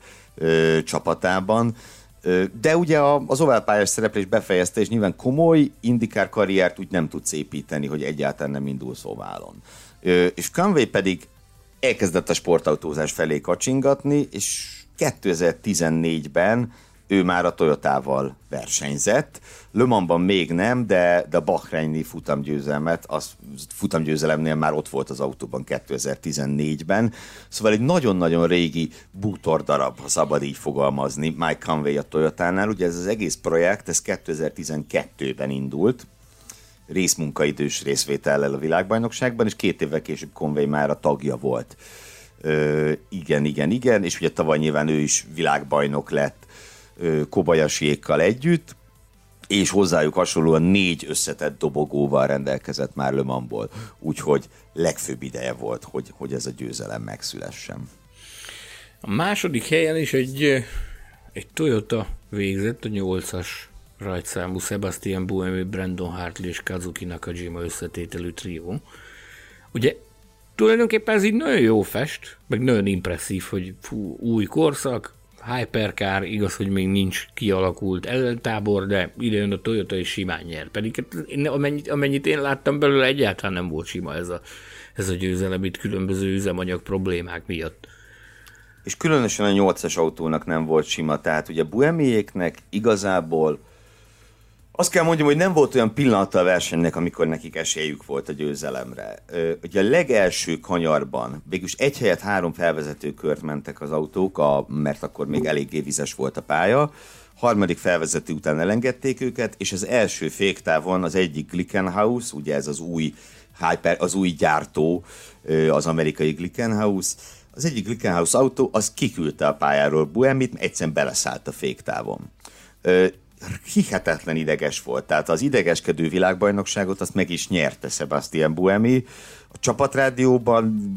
csapatában, de ugye az oválpályás szereplés befejezte, és nyilván komoly indikár karriert úgy nem tudsz építeni, hogy egyáltalán nem indulsz oválon. És Conway pedig elkezdett a sportautózás felé kacsingatni, és 2014-ben ő már a Toyotával versenyzett. Le Mansban még nem, de, de a Bahreini futamgyőzelmet, az futamgyőzelemnél már ott volt az autóban 2014-ben. Szóval egy nagyon-nagyon régi bútor darab, ha szabad így fogalmazni, Mike Conway a Toyotánál. Ugye ez az egész projekt, ez 2012-ben indult, részmunkaidős részvétellel a világbajnokságban, és két évvel később Conway már a tagja volt. Ö, igen, igen, igen, és ugye tavaly nyilván ő is világbajnok lett Kobayasiékkal együtt, és hozzájuk hasonlóan négy összetett dobogóval rendelkezett már Le Mansból, úgyhogy legfőbb ideje volt, hogy, hogy ez a győzelem megszülessen. A második helyen is egy, egy Toyota végzett, a nyolcas rajtszámú Sebastian Buemi, Brandon Hartley és Kazuki Nakajima összetételű trió. Ugye tulajdonképpen ez így nagyon jó fest, meg nagyon impresszív, hogy fú, új korszak, Hypercar, igaz, hogy még nincs kialakult ellentábor, de idejön a Toyota is simán nyer. Pedig hát amennyit, amennyit én láttam belőle, egyáltalán nem volt sima ez a, ez a győzelem itt különböző üzemanyag problémák miatt. És különösen a 8-as autónak nem volt sima, tehát ugye Buemiéknek igazából azt kell mondjam, hogy nem volt olyan pillanata a versenynek, amikor nekik esélyük volt a győzelemre. Ugye a legelső kanyarban végülis egy helyet három felvezető kört mentek az autók, a, mert akkor még eléggé vizes volt a pálya. Harmadik felvezető után elengedték őket, és az első féktávon az egyik Glickenhaus, ugye ez az új, hyper, az új gyártó, az amerikai Glickenhaus, az egyik Glickenhaus autó, az kiküldte a pályáról Buemit, egyszerűen beleszállt a féktávon hihetetlen ideges volt. Tehát az idegeskedő világbajnokságot azt meg is nyerte Sebastian Buemi. A csapatrádióban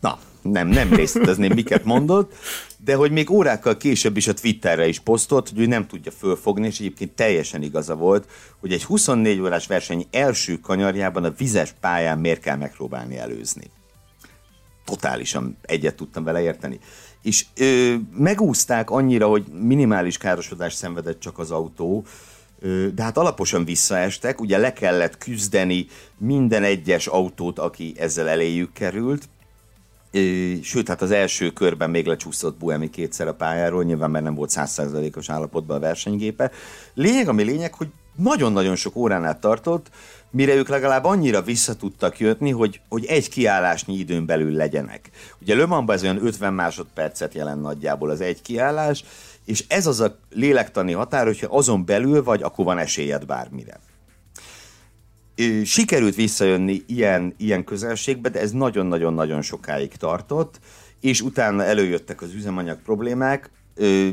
na, nem, nem részletezném, miket mondott, de hogy még órákkal később is a Twitterre is posztolt, hogy ő nem tudja fölfogni, és egyébként teljesen igaza volt, hogy egy 24 órás verseny első kanyarjában a vizes pályán miért kell megpróbálni előzni. Totálisan egyet tudtam vele érteni és ö, megúzták annyira, hogy minimális károsodást szenvedett csak az autó, ö, de hát alaposan visszaestek, ugye le kellett küzdeni minden egyes autót, aki ezzel eléjük került, ö, sőt, hát az első körben még lecsúszott Buemi kétszer a pályáról, nyilván mert nem volt százszerzalékos állapotban a versenygépe. Lényeg, ami lényeg, hogy nagyon-nagyon sok órán át tartott, mire ők legalább annyira vissza tudtak jönni, hogy, hogy egy kiállásnyi időn belül legyenek. Ugye Le Mansban ez olyan 50 másodpercet jelent nagyjából az egy kiállás, és ez az a lélektani határ, hogyha azon belül vagy, akkor van esélyed bármire. Sikerült visszajönni ilyen, ilyen közelségbe, de ez nagyon-nagyon-nagyon sokáig tartott, és utána előjöttek az üzemanyag problémák,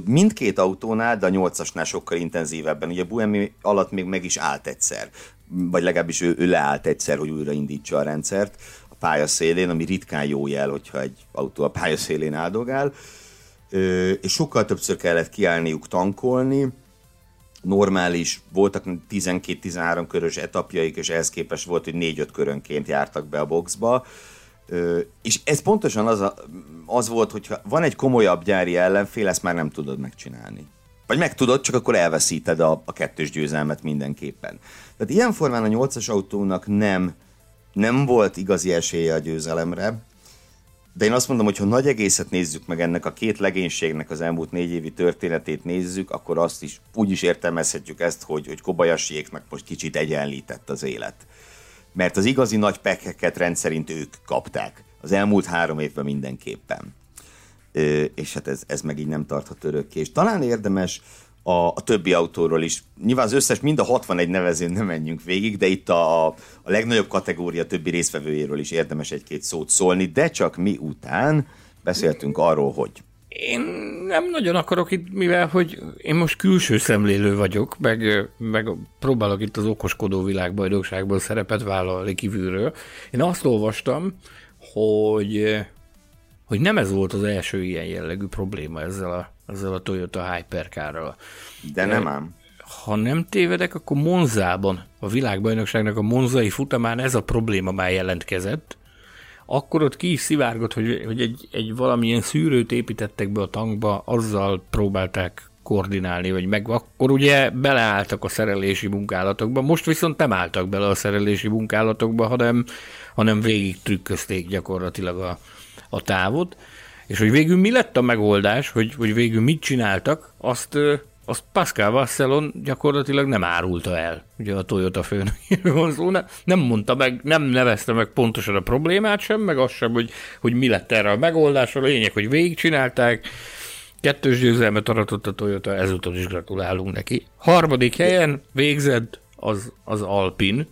mindkét autónál, de a nyolcasnál sokkal intenzívebben. Ugye Buemi alatt még meg is állt egyszer vagy legalábbis ő, ő leállt egyszer, hogy újraindítsa a rendszert. A pálya szélén, ami ritkán jó jel, hogyha egy autó a pálya szélén áldogál, és sokkal többször kellett kiállniuk tankolni, normális, voltak 12-13 körös etapjaik, és ehhez képest volt, hogy 4-5 körönként jártak be a boxba, és ez pontosan az, a, az volt, hogyha van egy komolyabb gyári ellenfél, ezt már nem tudod megcsinálni. Vagy meg tudod, csak akkor elveszíted a, a kettős győzelmet mindenképpen. Tehát ilyen formán a nyolcas autónak nem, nem volt igazi esélye a győzelemre, de én azt mondom, hogy ha nagy egészet nézzük meg ennek a két legénységnek az elmúlt négy évi történetét nézzük, akkor azt is úgy is értelmezhetjük ezt, hogy, hogy Kobayashiéknak most kicsit egyenlített az élet. Mert az igazi nagy pekeket rendszerint ők kapták. Az elmúlt három évben mindenképpen. És hát ez, ez meg így nem tarthat örökké. És talán érdemes a, a többi autóról is. Nyilván az összes, mind a 61 nevezőn nem menjünk végig, de itt a, a legnagyobb kategória többi résztvevőjéről is érdemes egy-két szót szólni, de csak mi után beszéltünk arról, hogy én nem nagyon akarok itt, mivel hogy én most külső szemlélő vagyok, meg, meg próbálok itt az okoskodó világbajnokságban szerepet vállalni kívülről. Én azt olvastam, hogy, hogy nem ez volt az első ilyen jellegű probléma ezzel a ezzel a Toyota Hypercar-ral. De nem ám. Ha nem tévedek, akkor Monzában, a világbajnokságnak a monzai futamán ez a probléma már jelentkezett, akkor ott ki is szivárgott, hogy, hogy egy, egy valamilyen szűrőt építettek be a tankba, azzal próbálták koordinálni, vagy meg akkor ugye beleálltak a szerelési munkálatokba, most viszont nem álltak bele a szerelési munkálatokba, hanem, hanem végig trükközték gyakorlatilag a, a távot. És hogy végül mi lett a megoldás, hogy, hogy végül mit csináltak, azt, azt Pascal Vasselon gyakorlatilag nem árulta el, ugye a Toyota főnökéről szó, ne, nem mondta meg, nem nevezte meg pontosan a problémát sem, meg azt sem, hogy, hogy mi lett erre a megoldás, a lényeg, hogy végigcsinálták, kettős győzelmet aratott a Toyota, ezúttal is gratulálunk neki. Harmadik helyen végzett az, az Alpin.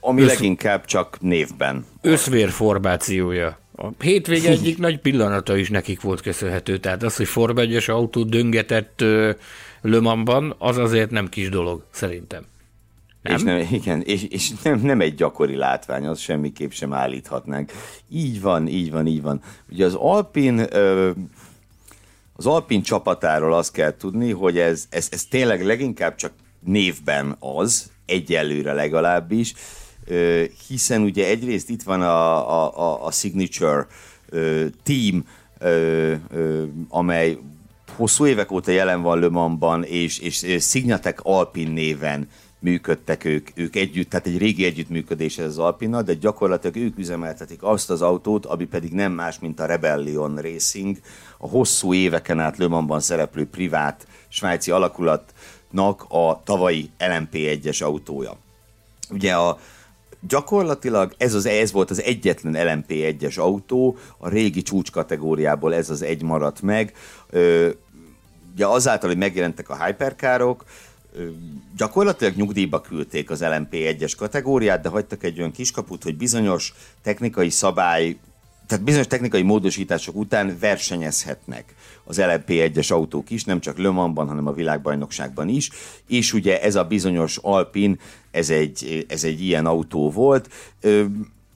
Ami Össz... leginkább csak névben. Összvérformációja a hétvége egyik nagy pillanata is nekik volt köszönhető, tehát az, hogy Form 1 autó döngetett Lömanban, az azért nem kis dolog, szerintem. Nem? És nem, igen, és, és nem, nem egy gyakori látvány, az semmiképp sem állíthatnánk. Így van, így van, így van. Ugye az Alpin, az Alpin csapatáról azt kell tudni, hogy ez, ez, ez tényleg leginkább csak névben az, egyelőre legalábbis, hiszen ugye egyrészt itt van a, a, a Signature team, amely hosszú évek óta jelen van Le és, és Signatek Alpin néven működtek ők, ők együtt, tehát egy régi együttműködés ez az Alpinnal, de gyakorlatilag ők üzemeltetik azt az autót, ami pedig nem más, mint a Rebellion Racing, a hosszú éveken át Le szereplő privát svájci alakulatnak a tavalyi LMP1-es autója. Ugye a, gyakorlatilag ez, az, ez volt az egyetlen LMP1-es autó, a régi csúcs kategóriából ez az egy maradt meg. Ö, ugye azáltal, hogy megjelentek a hyperkárok, gyakorlatilag nyugdíjba küldték az LMP1-es kategóriát, de hagytak egy olyan kiskaput, hogy bizonyos technikai szabály tehát bizonyos technikai módosítások után versenyezhetnek az LMP1-es autók is, nem csak Le hanem a világbajnokságban is, és ugye ez a bizonyos Alpin, ez egy, ez egy ilyen autó volt.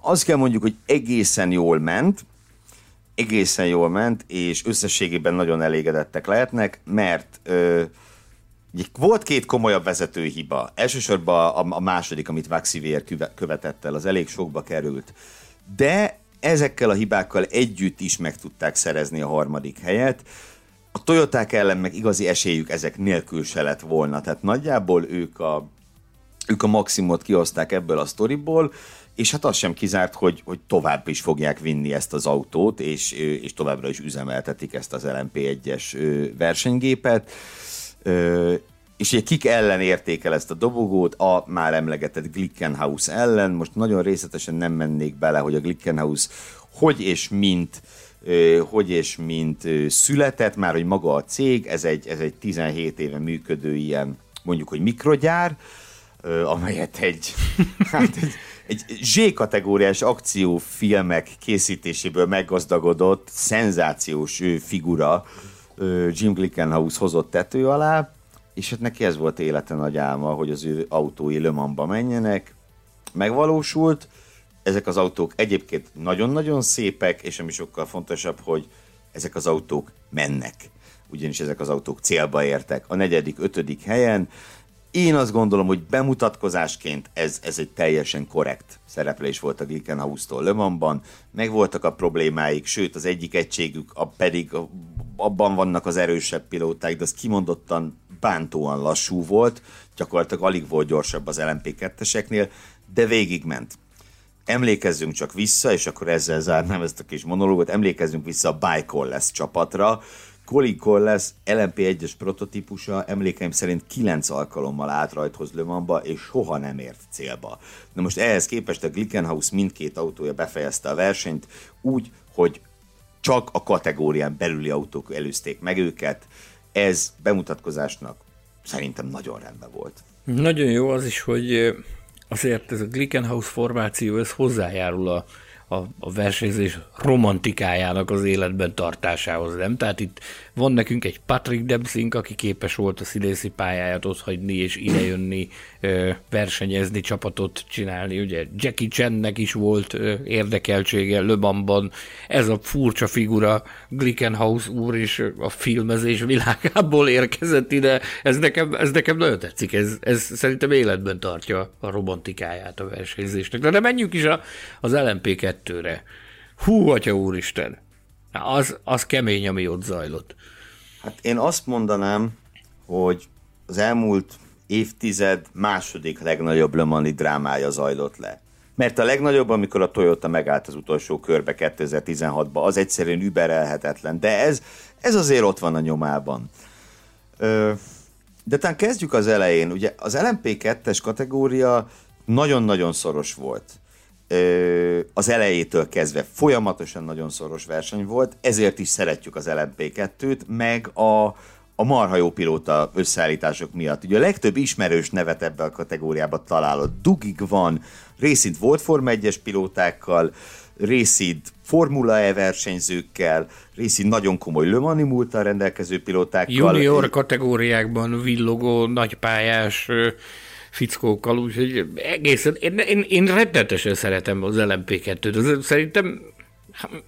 Azt kell mondjuk, hogy egészen jól ment, egészen jól ment, és összességében nagyon elégedettek lehetnek, mert volt két komolyabb vezető hiba. Elsősorban a, a második, amit Vaxivier követett el, az elég sokba került. De ezekkel a hibákkal együtt is meg tudták szerezni a harmadik helyet. A Toyoták ellen meg igazi esélyük ezek nélkül se lett volna, tehát nagyjából ők a, ők a maximumot kihozták ebből a sztoriból, és hát az sem kizárt, hogy, hogy tovább is fogják vinni ezt az autót, és, és továbbra is üzemeltetik ezt az LMP1-es versenygépet és ugye kik ellen értékel ezt a dobogót, a már emlegetett Glickenhaus ellen, most nagyon részletesen nem mennék bele, hogy a Glickenhaus hogy és mint hogy és mint született, már hogy maga a cég, ez egy, ez egy 17 éve működő ilyen mondjuk, hogy mikrogyár, amelyet egy, hát egy, egy Z-kategóriás akciófilmek készítéséből meggazdagodott, szenzációs figura Jim Glickenhaus hozott tető alá, és hát neki ez volt élete nagy álma, hogy az ő autói Le Mans-ba menjenek. Megvalósult, ezek az autók egyébként nagyon-nagyon szépek, és ami sokkal fontosabb, hogy ezek az autók mennek. Ugyanis ezek az autók célba értek. A negyedik, ötödik helyen, én azt gondolom, hogy bemutatkozásként ez, ez egy teljesen korrekt szereplés volt a Glickenhaus-tól Le Mansban. Megvoltak a problémáik, sőt az egyik egységük a pedig abban vannak az erősebb pilóták, de az kimondottan bántóan lassú volt, gyakorlatilag alig volt gyorsabb az LMP2-eseknél, de végigment. Emlékezzünk csak vissza, és akkor ezzel zárnám ezt a kis monológot, emlékezzünk vissza a Bike lesz csapatra, Colin Corliss LMP1-es prototípusa emlékeim szerint 9 alkalommal állt rajthoz Le és soha nem ért célba. Na most ehhez képest a Glickenhaus mindkét autója befejezte a versenyt úgy, hogy csak a kategórián belüli autók előzték meg őket. Ez bemutatkozásnak szerintem nagyon rendben volt. Nagyon jó az is, hogy azért ez a Glickenhaus formáció, ez hozzájárul a a, a versenyzés romantikájának az életben tartásához, nem? Tehát itt van nekünk egy Patrick Dempsey, aki képes volt a színészi pályáját ott hagyni és idejönni, versenyezni, csapatot csinálni. Ugye Jackie Chennek is volt érdekeltsége Löbanban. Ez a furcsa figura Glickenhaus úr is a filmezés világából érkezett ide. Ez nekem, ez nekem nagyon tetszik. Ez, ez szerintem életben tartja a romantikáját a versenyzésnek. De, de menjünk is a, az LMP2-re. Hú, atya úristen! Az, az kemény, ami ott zajlott. Hát én azt mondanám, hogy az elmúlt évtized második legnagyobb lömani drámája zajlott le. Mert a legnagyobb, amikor a Toyota megállt az utolsó körbe 2016-ban, az egyszerűen überelhetetlen. De ez, ez azért ott van a nyomában. De talán kezdjük az elején. Ugye az LMP2-es kategória nagyon-nagyon szoros volt az elejétől kezdve folyamatosan nagyon szoros verseny volt, ezért is szeretjük az LMP2-t, meg a, a marha jó pilóta összeállítások miatt. Ugye a legtöbb ismerős nevet ebbe a kategóriába találod. Dugig van, részint volt Forma 1-es pilótákkal, részint Formula E versenyzőkkel, részint nagyon komoly Lömani múltal rendelkező pilótákkal. Junior kategóriákban villogó, nagypályás fickókkal, úgyhogy egészen, én, én, én rettenetesen szeretem az LMP2-t. Szerintem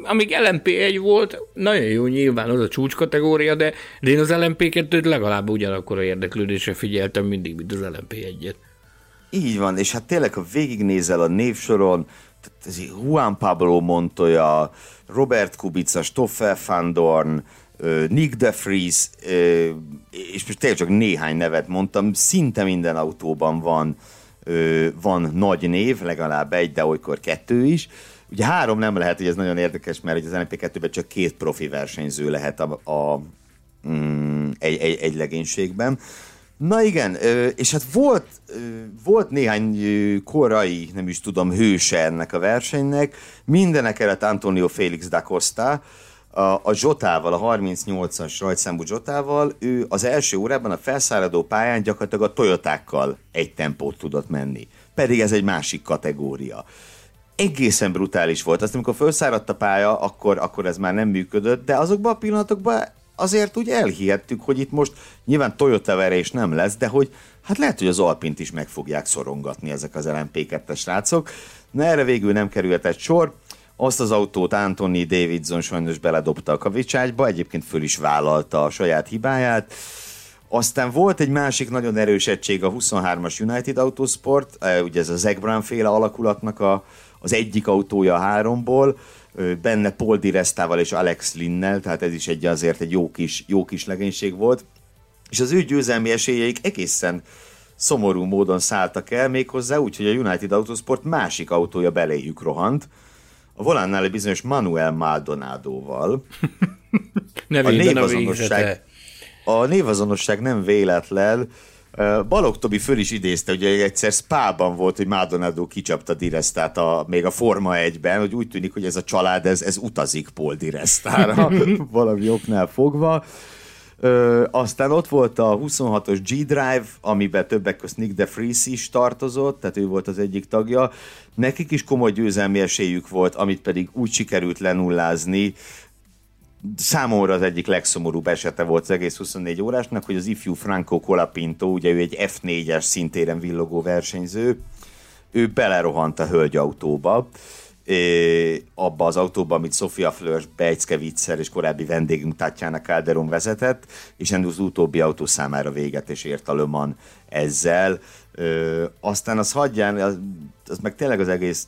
amíg LMP1 volt, nagyon jó nyilván az a csúcs kategória, de, de én az LMP2-t legalább ugyanakkor a érdeklődésre figyeltem mindig, mint az LMP1-et. Így van, és hát tényleg, ha végignézel a névsoron, ez Juan Pablo Montoya, Robert Kubica, Stoffel van Dorn, Nick de Vries, és most tényleg csak néhány nevet mondtam, szinte minden autóban van, van nagy név, legalább egy, de olykor kettő is. Ugye három nem lehet, hogy ez nagyon érdekes, mert az NP2-ben csak két profi versenyző lehet a, a mm, egy, egy, egy legénységben. Na igen, és hát volt, volt néhány korai, nem is tudom, hőse ennek a versenynek. Mindenek előtt Antonio Félix da Costa, a, a Zsotával, a 38-as rajtszámú Zsotával, ő az első órában a felszáradó pályán gyakorlatilag a Toyotákkal egy tempót tudott menni. Pedig ez egy másik kategória. Egészen brutális volt. Azt amikor felszáradt a pálya, akkor, akkor ez már nem működött, de azokban a pillanatokban azért úgy elhihettük, hogy itt most nyilván Toyota verés nem lesz, de hogy hát lehet, hogy az Alpint is meg fogják szorongatni ezek az LMP2-es srácok. Na erre végül nem kerülhetett sor. Azt az autót Anthony Davidson sajnos beledobta a kavicságyba, egyébként föl is vállalta a saját hibáját. Aztán volt egy másik nagyon erős egység, a 23-as United Autosport, eh, ugye ez a Zac Brown féle alakulatnak a, az egyik autója a háromból, benne Paul Di Restával és Alex Linnel, tehát ez is egy azért egy jó kis, jó kis legénység volt. És az ő győzelmi esélyeik egészen szomorú módon szálltak el, méghozzá úgy, hogy a United Autosport másik autója beléjük rohant, a volánnál egy bizonyos Manuel Maldonado-val. a névazonosság, a névazonosság nem véletlen, Balog Tobi föl is idézte, hogy egyszer Spában volt, hogy Maldonado kicsapta Direstát a, még a Forma 1-ben, hogy úgy tűnik, hogy ez a család, ez, ez utazik Paul Direstára, valami oknál fogva. Ö, aztán ott volt a 26-os G-Drive, amiben többek között Nick de Vries is tartozott, tehát ő volt az egyik tagja. Nekik is komoly győzelmi esélyük volt, amit pedig úgy sikerült lenullázni, számomra az egyik legszomorúbb esete volt az egész 24 órásnak, hogy az ifjú Franco Colapinto, ugye ő egy F4-es szintéren villogó versenyző, ő belerohant a hölgyautóba, abba az autóba, amit Sofia Flörs, Bejckevicser és korábbi vendégünk Tatjana Calderon vezetett, és ennek az utóbbi autó számára véget és ért a Löman ezzel. Ö, aztán az hagyján, az, az meg tényleg az egész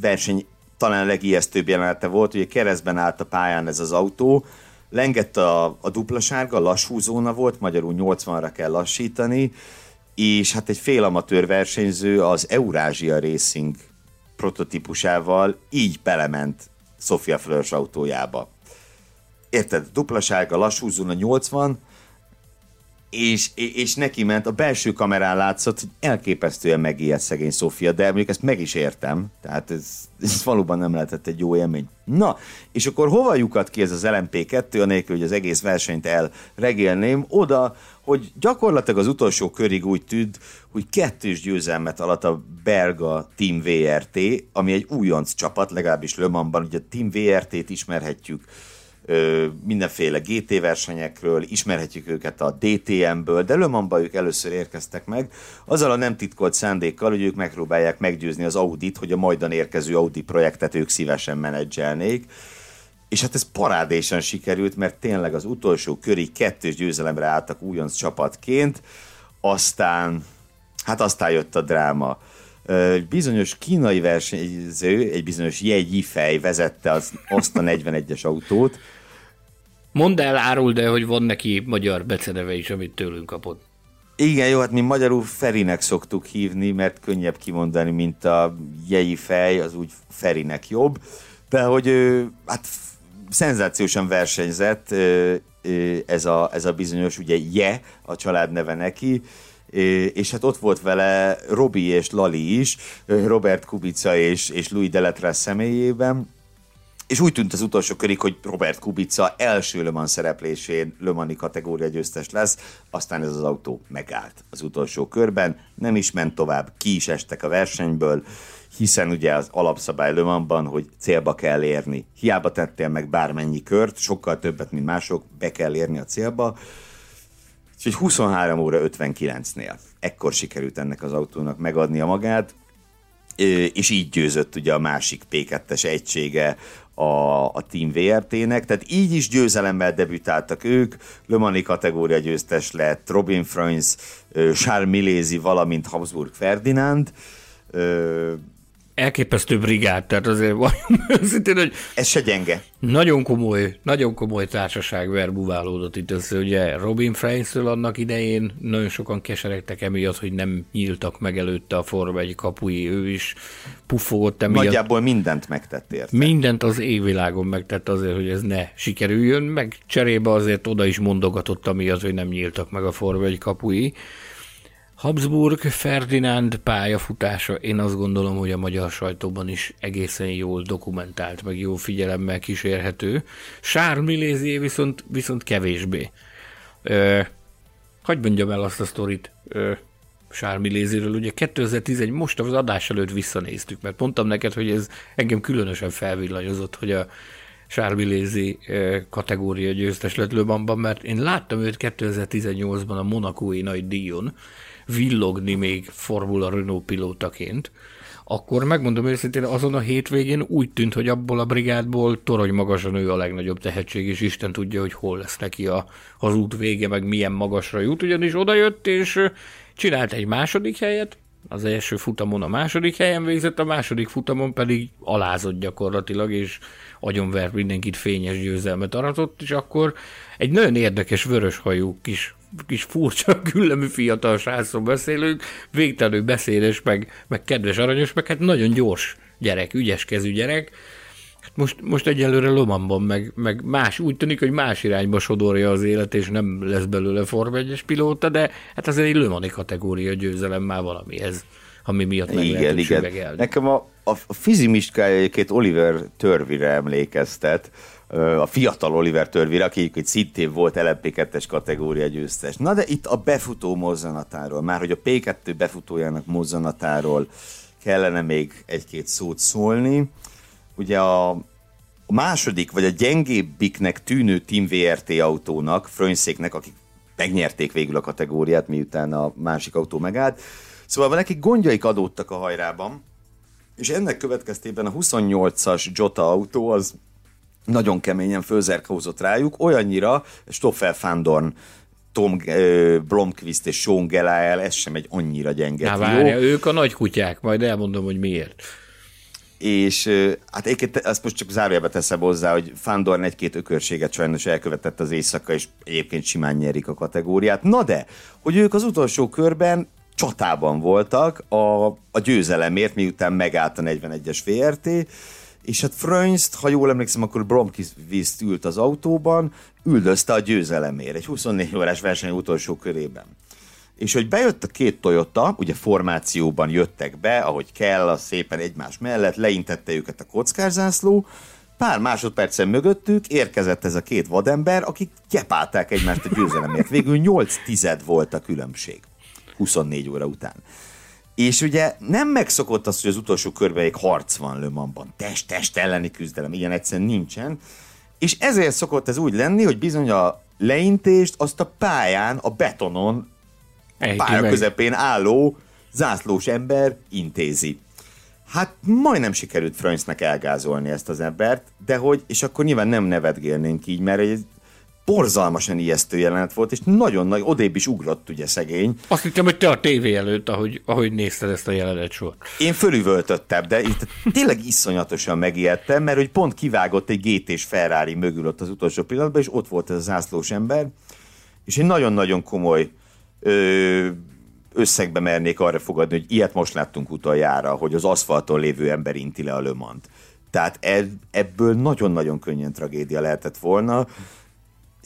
verseny talán a legijesztőbb jelenete volt, hogy keresztben állt a pályán ez az autó, lengett a, a dupla sárga, lassú zóna volt, magyarul 80-ra kell lassítani, és hát egy félamatőr versenyző az Eurázsia Racing prototípusával így belement Sofia Flörs autójába. Érted? Dupla sárga, lassú zóna 80, és, és neki ment, a belső kamerán látszott, hogy elképesztően megijedt szegény Sofia, de mondjuk ezt meg is értem, tehát ez, ez valóban nem lehetett egy jó élmény. Na, és akkor hova lyukat ki ez az LMP2, anélkül, hogy az egész versenyt elregélném, oda, hogy gyakorlatilag az utolsó körig úgy tűnt, hogy kettős győzelmet alatt a belga Team VRT, ami egy újonc csapat, legalábbis Le ugye a Team VRT-t ismerhetjük mindenféle GT versenyekről, ismerhetjük őket a DTM-ből, de Le Mansba ők először érkeztek meg, azzal a nem titkolt szándékkal, hogy ők megpróbálják meggyőzni az Audit, hogy a majdan érkező Audi projektet ők szívesen menedzselnék. És hát ez parádésen sikerült, mert tényleg az utolsó körig kettős győzelemre álltak újonc csapatként, aztán, hát aztán jött a dráma. Egy bizonyos kínai versenyző, egy bizonyos jegyi fej vezette az, azt a 41-es autót, Mondd el, áruld el, hogy van neki magyar beceneve is, amit tőlünk kapott. Igen, jó, hát mi magyarul Ferinek szoktuk hívni, mert könnyebb kimondani, mint a jei fej, az úgy Ferinek jobb. De hogy hát szenzációsan versenyzett ez a, ez a bizonyos, ugye Je, a család neve neki, és hát ott volt vele Robi és Lali is, Robert Kubica és, és Louis Deletras személyében, és úgy tűnt az utolsó körig, hogy Robert Kubica első Le Mans szereplésén Le Mans kategória győztes lesz, aztán ez az autó megállt az utolsó körben, nem is ment tovább, ki is estek a versenyből, hiszen ugye az alapszabály Le Mansban, hogy célba kell érni. Hiába tettél meg bármennyi kört, sokkal többet, mint mások, be kell érni a célba. Úgyhogy 23 óra 59-nél ekkor sikerült ennek az autónak megadni a magát, és így győzött ugye a másik P2-es egysége a, a Team VRT-nek, tehát így is győzelemmel debütáltak ők, Le Mani kategória győztes lett Robin Freins, Charles Milézi, valamint Habsburg Ferdinand, elképesztő brigád, tehát azért szintén, hogy ez se gyenge. Nagyon komoly, nagyon komoly társaság verbuválódott itt össze, ugye Robin Frainsről annak idején nagyon sokan keseregtek emiatt, hogy nem nyíltak meg előtte a Forma egy kapui, ő is puffogott emiatt. Nagyjából mindent megtett érte. Mindent az évvilágon megtett azért, hogy ez ne sikerüljön, meg cserébe azért oda is mondogatott amiatt, hogy nem nyíltak meg a Forma egy kapui. Habsburg Ferdinand pályafutása én azt gondolom, hogy a magyar sajtóban is egészen jól dokumentált, meg jó figyelemmel kísérhető. Sár Milézié viszont, viszont kevésbé. Ö, hogy mondjam el azt a sztorit ö, Sár Miléziről, ugye 2011, most az adás előtt visszanéztük, mert mondtam neked, hogy ez engem különösen felvillanyozott, hogy a Sárvilézi kategória győztes lett Löbanban, mert én láttam őt 2018-ban a Monakói nagy díjon, villogni még Formula Renault pilótaként, akkor megmondom őszintén, azon a hétvégén úgy tűnt, hogy abból a brigádból torony magasan ő a legnagyobb tehetség, és Isten tudja, hogy hol lesz neki a, az út vége, meg milyen magasra jut, ugyanis odajött, és csinált egy második helyet, az első futamon a második helyen végzett, a második futamon pedig alázott gyakorlatilag, és agyonvert mindenkit fényes győzelmet aratott, és akkor egy nagyon érdekes vöröshajú kis kis furcsa, küllemű fiatal srácról beszélünk, végtelenül beszédes, meg, meg kedves, aranyos, meg hát nagyon gyors gyerek, ügyes kezű gyerek. Hát most, most egyelőre Lomanban, meg, meg más, úgy tűnik, hogy más irányba sodorja az élet, és nem lesz belőle Form 1 pilóta, de hát azért egy Lomani kategória győzelem már valamihez, ami miatt meg igen, lehet igen. Nekem a, a, fizimiskája egyébként Oliver Törvire emlékeztet, a fiatal Oliver Törvire, aki egyébként szintén volt LMP2-es kategória győztes. Na de itt a befutó mozzanatáról, már hogy a P2 befutójának mozzanatáról kellene még egy-két szót szólni. Ugye a, a második, vagy a gyengébbiknek tűnő Team VRT autónak, Frönszéknek, akik megnyerték végül a kategóriát, miután a másik autó megállt, Szóval nekik gondjaik adódtak a hajrában, és ennek következtében a 28-as Jota autó az nagyon keményen fölzerkózott rájuk, olyannyira Stoffel Fandorn Tom Blomqvist és Sean Gelael, ez sem egy annyira gyenge Na várja, ők a nagy kutyák, majd elmondom, hogy miért. És hát egyébként azt most csak zárójelbe teszem hozzá, hogy Fandorn egy-két ökörséget sajnos elkövetett az éjszaka, és egyébként simán nyerik a kategóriát. Na de, hogy ők az utolsó körben csatában voltak a, a győzelemért, miután megállt a 41-es VRT, és hát Frönst, ha jól emlékszem, akkor Bromqvist ült az autóban, üldözte a győzelemért egy 24 órás verseny utolsó körében. És hogy bejött a két Toyota, ugye formációban jöttek be, ahogy kell, a szépen egymás mellett, leintette őket a kockárzászló, pár másodpercen mögöttük érkezett ez a két vadember, akik gyepálták egymást a győzelemért. Végül 8 tized volt a különbség 24 óra után. És ugye nem megszokott az, hogy az utolsó körben egy harc van Lömanban, test-test elleni küzdelem, ilyen egyszerűen nincsen. És ezért szokott ez úgy lenni, hogy bizony a leintést azt a pályán, a betonon, a pálya közepén álló zászlós ember intézi. Hát majdnem sikerült Frönsznek elgázolni ezt az embert, de hogy, és akkor nyilván nem nevetgélnénk így, mert egy borzalmasan ijesztő jelenet volt, és nagyon nagy, odébb is ugrott ugye szegény. Azt hittem, hogy te a tévé előtt, ahogy, ahogy nézted ezt a jelenet sort. Én fölüvöltöttem, de itt tényleg iszonyatosan megijedtem, mert hogy pont kivágott egy GT és Ferrari mögül ott az utolsó pillanatban, és ott volt ez a zászlós ember, és egy nagyon-nagyon komoly ö, összegbe mernék arra fogadni, hogy ilyet most láttunk utoljára, hogy az aszfalton lévő ember inti le a lömant. Tehát ebből nagyon-nagyon könnyen tragédia lehetett volna.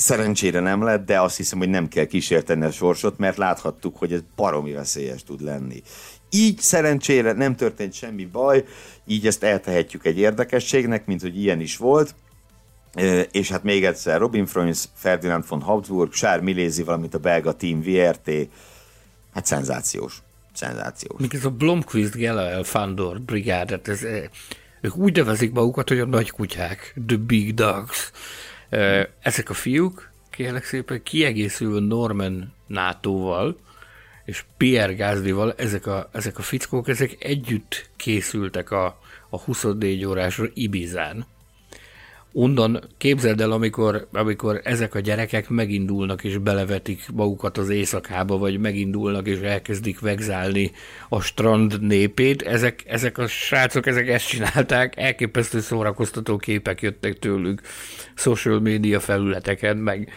Szerencsére nem lett, de azt hiszem, hogy nem kell kísérteni a sorsot, mert láthattuk, hogy ez baromi veszélyes tud lenni. Így szerencsére nem történt semmi baj, így ezt eltehetjük egy érdekességnek, mint hogy ilyen is volt. És hát még egyszer Robin Fröns, Ferdinand von Habsburg, Sár Milézi, valamint a belga Team VRT, hát szenzációs. Szenzációs. Még ez a Blomqvist Gelael Fandor brigádet, ez, ők úgy nevezik magukat, hogy a nagy kutyák, the big dogs. Ezek a fiúk, kérlek szépen, kiegészülve Norman NATO-val, és Pierre Gázdival, ezek a, ezek a fickók, ezek együtt készültek a, a 24 órásra Ibizán onnan képzeld el, amikor, amikor ezek a gyerekek megindulnak és belevetik magukat az éjszakába, vagy megindulnak és elkezdik vegzálni a strand népét, ezek, ezek a srácok, ezek ezt csinálták, elképesztő szórakoztató képek jöttek tőlük social media felületeken, meg,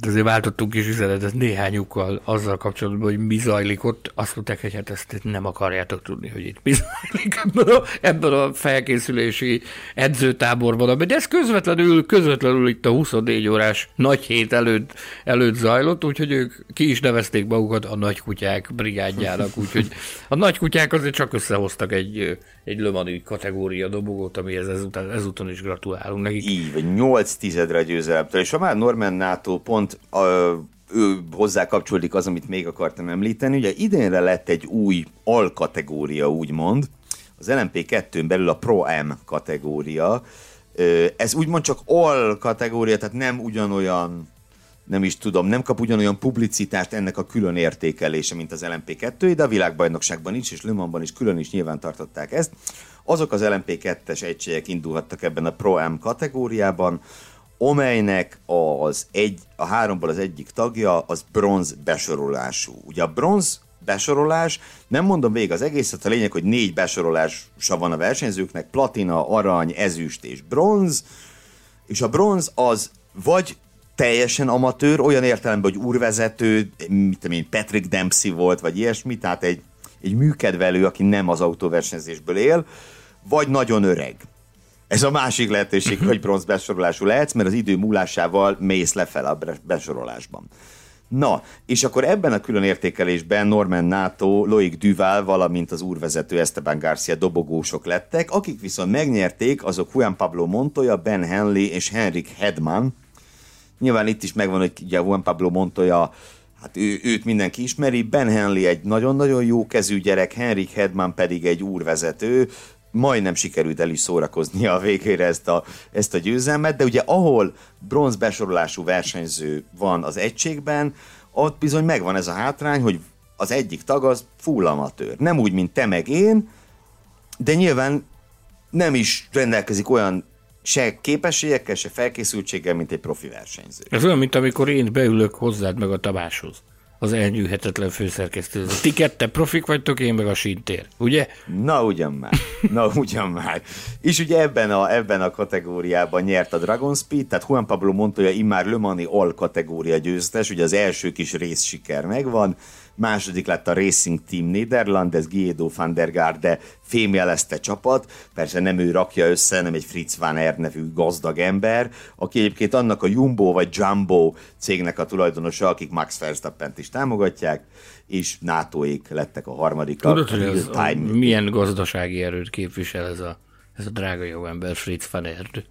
de azért váltottunk is üzenetet néhányukkal azzal kapcsolatban, hogy mi zajlik ott. Azt mondták, hogy hát ezt nem akarjátok tudni, hogy itt mi zajlik ebben a, ebben a felkészülési edzőtáborban. De ez közvetlenül, közvetlenül itt a 24 órás nagy hét előtt, előtt zajlott, úgyhogy ők ki is nevezték magukat a nagykutyák brigádjának, úgyhogy a nagykutyák azért csak összehoztak egy, egy lömanű kategória dobogót, amihez ezután, ezúton is gratulálunk nekik. Így, vagy 8 tizedre győzelemtől, és ha már Norman NATO pont a, ő hozzá kapcsolódik az, amit még akartam említeni. Ugye idénre lett egy új alkategória, úgymond, az LMP2-n belül a Pro-M kategória. Ez úgymond csak al kategória, tehát nem ugyanolyan nem is tudom, nem kap ugyanolyan publicitást ennek a külön értékelése, mint az LMP2, de a világbajnokságban is, és Le Mansban is külön is nyilván tartották ezt. Azok az LMP2-es egységek indulhattak ebben a Pro-M kategóriában, amelynek az egy, a háromból az egyik tagja az bronz besorolású. Ugye a bronz besorolás, nem mondom végig az egészet, a lényeg, hogy négy besorolása van a versenyzőknek, platina, arany, ezüst és bronz, és a bronz az vagy teljesen amatőr, olyan értelemben, hogy úrvezető, mit tudom én, Patrick Dempsey volt, vagy ilyesmi, tehát egy, egy műkedvelő, aki nem az autóversenyzésből él, vagy nagyon öreg. Ez a másik lehetőség, hogy bronz besorolású lehetsz, mert az idő múlásával mész lefelé a besorolásban. Na, és akkor ebben a külön értékelésben Norman NATO, Loic Duval, valamint az úrvezető Esteban Garcia dobogósok lettek, akik viszont megnyerték, azok Juan Pablo Montoya, Ben Henley és Henrik Hedman. Nyilván itt is megvan, hogy ugye Juan Pablo Montoya Hát ő, őt mindenki ismeri, Ben Henley egy nagyon-nagyon jó kezű gyerek, Henrik Hedman pedig egy úrvezető, majdnem sikerült el is szórakoznia a végére ezt a, ezt a győzelmet, de ugye ahol bronz besorolású versenyző van az egységben, ott bizony megvan ez a hátrány, hogy az egyik tag az full amatőr. Nem úgy, mint te meg én, de nyilván nem is rendelkezik olyan se képességekkel, se felkészültséggel, mint egy profi versenyző. Ez olyan, mint amikor én beülök hozzád meg a Tamáshoz az elnyűhetetlen főszerkesztő. Ti kette profik vagytok, én meg a sintér, ugye? Na ugyan már, na ugyan már. És ugye ebben a, ebben a kategóriában nyert a Dragon Speed, tehát Juan Pablo Montoya immár Le Mani All kategória győztes, ugye az első kis rész siker megvan, második lett a Racing Team Nederland, ez Guido van der Garde fémjelezte csapat, persze nem ő rakja össze, nem egy Fritz van Er nevű gazdag ember, aki egyébként annak a Jumbo vagy Jumbo cégnek a tulajdonosa, akik Max verstappen is támogatják, és NATO-ék lettek a harmadik. Tudod, hogy ez a, milyen gazdasági erőt képvisel ez a, ez a drága jó ember Fritz van Erd?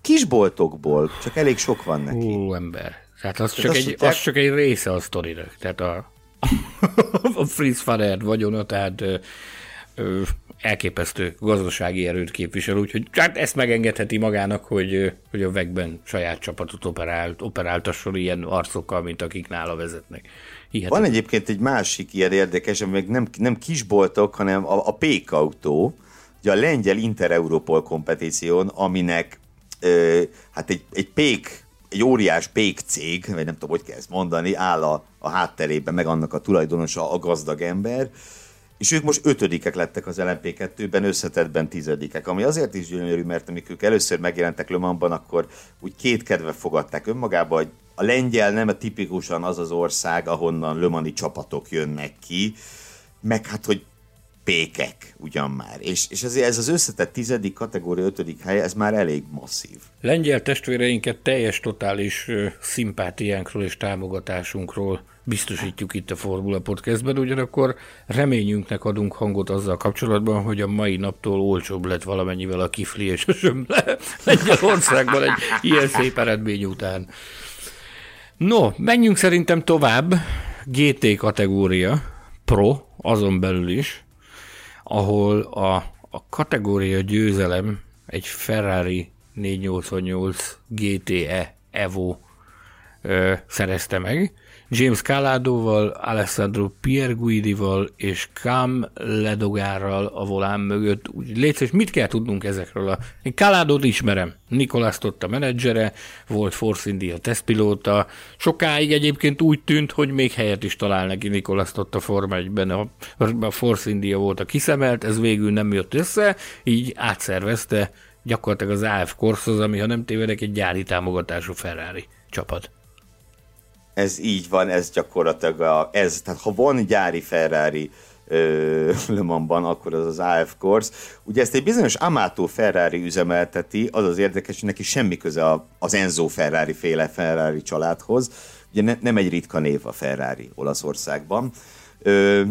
Kisboltokból, csak elég sok van neki. Ó, ember. Tehát az, csak, egy, az csak egy része a sztorinak. Tehát a, a Fritz Farad vagyona, tehát ö, ö, elképesztő gazdasági erőt képvisel, úgyhogy hát ezt megengedheti magának, hogy, hogy a vegben saját csapatot operált, operáltasson ilyen arcokkal, mint akik nála vezetnek. Hihetetlen. Van egyébként egy másik ilyen érdekes, ami nem, nem kisboltok, hanem a, a Pék autó, ugye a lengyel Inter-Europol kompetíción, aminek ö, hát egy, egy pék egy óriás pék cég, vagy nem tudom, hogy kell ezt mondani, áll a, a hátterében, meg annak a tulajdonosa a gazdag ember, és ők most ötödikek lettek az LMP2-ben, összetettben tizedikek, ami azért is gyönyörű, mert amikor ők először megjelentek Le akkor úgy két kedve fogadták önmagába, hogy a lengyel nem a tipikusan az az ország, ahonnan lömani csapatok jönnek ki, meg hát, hogy pékek ugyan már. És, és azért ez az összetett tizedik kategória, ötödik hely, ez már elég masszív. Lengyel testvéreinket teljes totális szimpátiánkról és támogatásunkról biztosítjuk itt a Formula Podcastben, ugyanakkor reményünknek adunk hangot azzal kapcsolatban, hogy a mai naptól olcsóbb lett valamennyivel a kifli és a sömle Lengyelországban egy ilyen szép eredmény után. No, menjünk szerintem tovább. GT kategória, Pro, azon belül is ahol a, a kategória győzelem egy Ferrari 488 GTE Evo ö, szerezte meg, James Calado-val, Alessandro Pierguidival és Cam Ledogárral a volán mögött. Úgy létszés, mit kell tudnunk ezekről? A... Én Calado-t ismerem. Nikolász ott a menedzsere, volt Force India tesztpilóta. Sokáig egyébként úgy tűnt, hogy még helyet is talál neki Nikolász ott a Forma 1-ben. A, a Force India volt a kiszemelt, ez végül nem jött össze, így átszervezte gyakorlatilag az AF Corsos, ami ha nem tévedek egy gyári támogatású Ferrari csapat ez így van, ez gyakorlatilag a, ez, tehát ha van gyári Ferrari Le Mansban, akkor az az AF Course. Ugye ezt egy bizonyos Amato Ferrari üzemelteti, az az érdekes, hogy neki semmi köze az Enzo Ferrari féle Ferrari családhoz. Ugye ne, nem egy ritka név a Ferrari Olaszországban.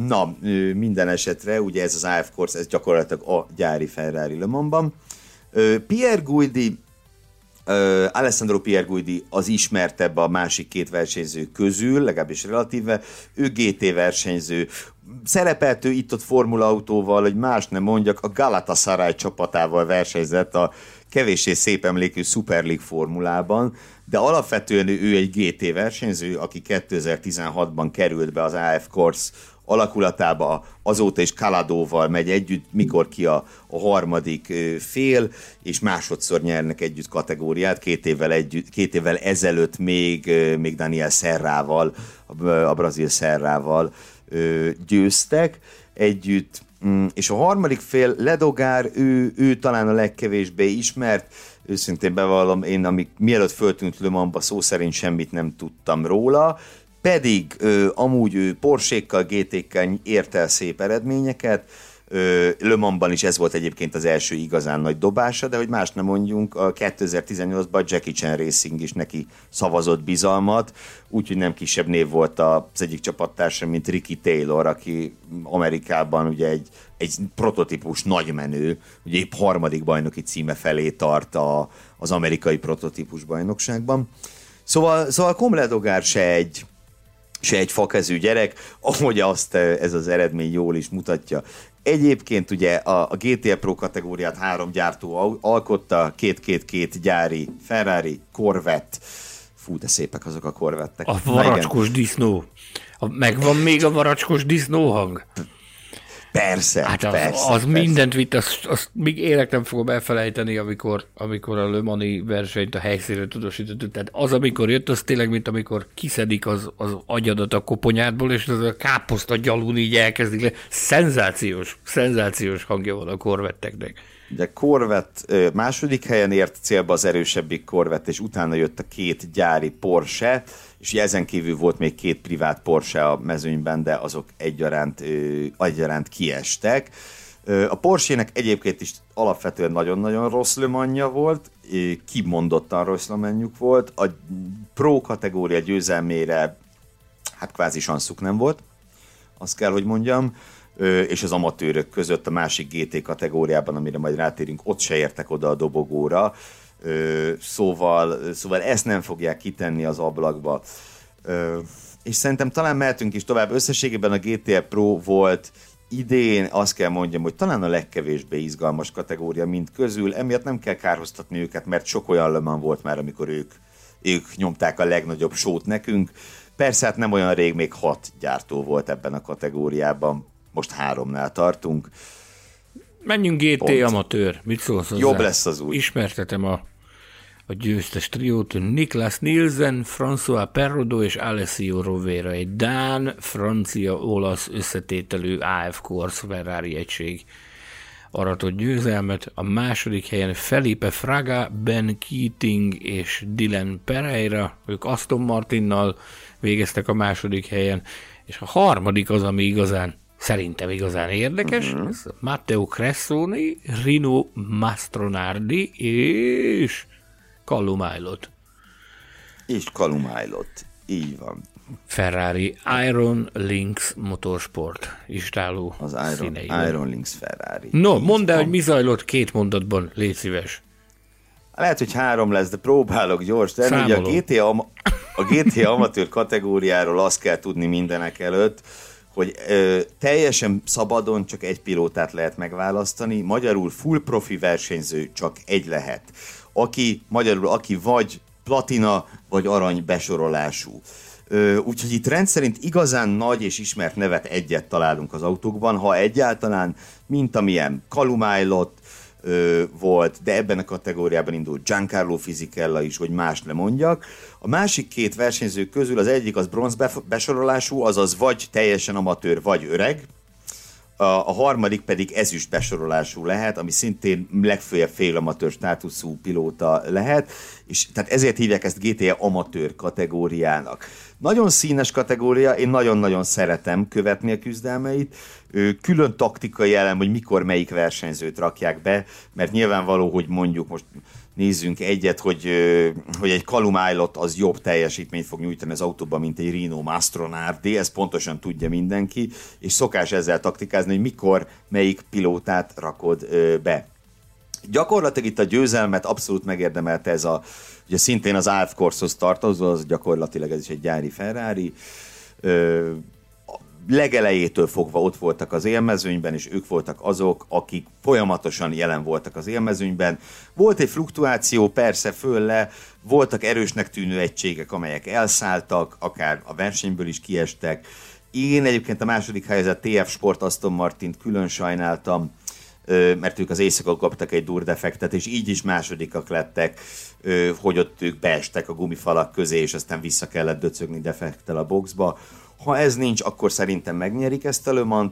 Na, minden esetre, ugye ez az AF Course, ez gyakorlatilag a gyári Ferrari Le Mansban. Pierre Guidi Uh, Alessandro Pierguidi az ismertebb a másik két versenyző közül, legalábbis relatíve, ő GT versenyző, szerepelt ő itt-ott Formula autóval, hogy más nem mondjak, a Galatasaray csapatával versenyzett a kevéssé szép emlékű Super League formulában, de alapvetően ő egy GT versenyző, aki 2016-ban került be az AF Course alakulatába, azóta is Kaladóval megy együtt, mikor ki a, a harmadik fél, és másodszor nyernek együtt kategóriát, két évvel, együtt, két évvel ezelőtt még, még Daniel Serrával, a brazil Serrával győztek együtt, mm, és a harmadik fél Ledogár, ő, ő talán a legkevésbé ismert, őszintén bevallom, én amik mielőtt föltűnt Le szó szerint semmit nem tudtam róla, pedig ö, amúgy ő Porsékkal, GT-kkel ért el szép eredményeket, Le Mansban is ez volt egyébként az első igazán nagy dobása, de hogy más nem mondjunk, a 2018-ban Jackie Chan Racing is neki szavazott bizalmat, úgyhogy nem kisebb név volt az egyik csapattársa, mint Ricky Taylor, aki Amerikában ugye egy, egy prototípus nagymenő, ugye épp harmadik bajnoki címe felé tart a, az amerikai prototípus bajnokságban. Szóval, szóval Komledogár se egy, se egy fakezű gyerek, ahogy azt ez az eredmény jól is mutatja. Egyébként ugye a, a GTE Pro kategóriát három gyártó alkotta, két-két-két gyári Ferrari, Corvette, fú, de szépek azok a korvettek. A varacskos disznó. A, megvan még a varacskos disznóhang? Persze, Hát az, persze, az persze. mindent vitt, azt, azt még élek nem fogom elfelejteni, amikor, amikor a Le Mani versenyt a helyszínre tudósítottuk. Tehát az, amikor jött, az tényleg, mint amikor kiszedik az, az agyadat a koponyádból, és az a káposzta gyalun így elkezdik le. Szenzációs, szenzációs hangja van a korvetteknek. Ugye Corvette ö, második helyen ért célba az erősebbik Corvette, és utána jött a két gyári Porsche, és ugye ezen kívül volt még két privát Porsche a mezőnyben, de azok egyaránt, egyaránt kiestek. A Porsche-nek egyébként is alapvetően nagyon-nagyon rossz lömanja volt, kimondottan rossz lömanjuk volt. A Pro kategória győzelmére hát kvázi sanszuk nem volt, azt kell, hogy mondjam, és az amatőrök között a másik GT kategóriában, amire majd rátérünk, ott se értek oda a dobogóra, szóval, szóval ezt nem fogják kitenni az ablakba. És szerintem talán mehetünk is tovább. Összességében a GTR Pro volt idén, azt kell mondjam, hogy talán a legkevésbé izgalmas kategória, mint közül, emiatt nem kell kárhoztatni őket, mert sok olyan löman volt már, amikor ők, ők nyomták a legnagyobb sót nekünk. Persze hát nem olyan rég még hat gyártó volt ebben a kategóriában, most háromnál tartunk. Menjünk GT Pont. amatőr, mit szólsz hozzá? Jobb lesz az úgy. Ismertetem a, a győztes triót, Niklas Nielsen, François Perrodo és Alessio Rovera, egy Dán, francia, olasz összetételű AF Corse Ferrari egység aratott győzelmet. A második helyen Felipe Fraga, Ben Keating és Dylan Pereira, ők Aston Martinnal végeztek a második helyen, és a harmadik az, ami igazán szerintem igazán érdekes, uh-huh. ez Matteo Cressoni, Rino Mastronardi és Callum Aylott. És Kalumájlott. Így van. Ferrari Iron Lynx Motorsport istáló Az Iron. Iron Links Ferrari. No, Így mondd el, hogy mi zajlott két mondatban, légy szíves. Lehet, hogy három lesz, de próbálok gyors. De ugye a. GTA, a GTA amatőr kategóriáról azt kell tudni mindenek előtt, hogy ö, teljesen szabadon csak egy pilótát lehet megválasztani, magyarul full profi versenyző csak egy lehet. Aki, magyarul aki vagy platina, vagy arany besorolású. Úgyhogy itt rendszerint igazán nagy és ismert nevet egyet találunk az autókban, ha egyáltalán, mint amilyen Kalumájlott, ö, volt, de ebben a kategóriában indult Giancarlo Fisichella is, hogy más ne mondjak. A másik két versenyző közül az egyik az bronz besorolású, azaz vagy teljesen amatőr, vagy öreg, a, a harmadik pedig ezüst besorolású lehet, ami szintén legfőjebb félamatőr státuszú pilóta lehet, és tehát ezért hívják ezt GTA amatőr kategóriának. Nagyon színes kategória, én nagyon-nagyon szeretem követni a küzdelmeit. Külön taktikai elem, hogy mikor melyik versenyzőt rakják be, mert nyilvánvaló, hogy mondjuk most nézzünk egyet, hogy, hogy egy Calum Aylott az jobb teljesítményt fog nyújtani az autóban, mint egy Rino Mastronardi, ezt pontosan tudja mindenki, és szokás ezzel taktikázni, hogy mikor melyik pilótát rakod be. Gyakorlatilag itt a győzelmet abszolút megérdemelte ez a, ugye szintén az Alf Corshoz tartozó, az gyakorlatilag ez is egy gyári Ferrari. Legelejétől fogva ott voltak az élmezőnyben, és ők voltak azok, akik folyamatosan jelen voltak az élmezőnyben. Volt egy fluktuáció, persze föl le, voltak erősnek tűnő egységek, amelyek elszálltak, akár a versenyből is kiestek. Én egyébként a második helyzet TF Sport Aston Martint külön sajnáltam, mert ők az éjszaka kaptak egy durdefektet, és így is másodikak lettek, hogy ott ők beestek a gumifalak közé, és aztán vissza kellett döcögni defektel a boxba. Ha ez nincs, akkor szerintem megnyerik ezt a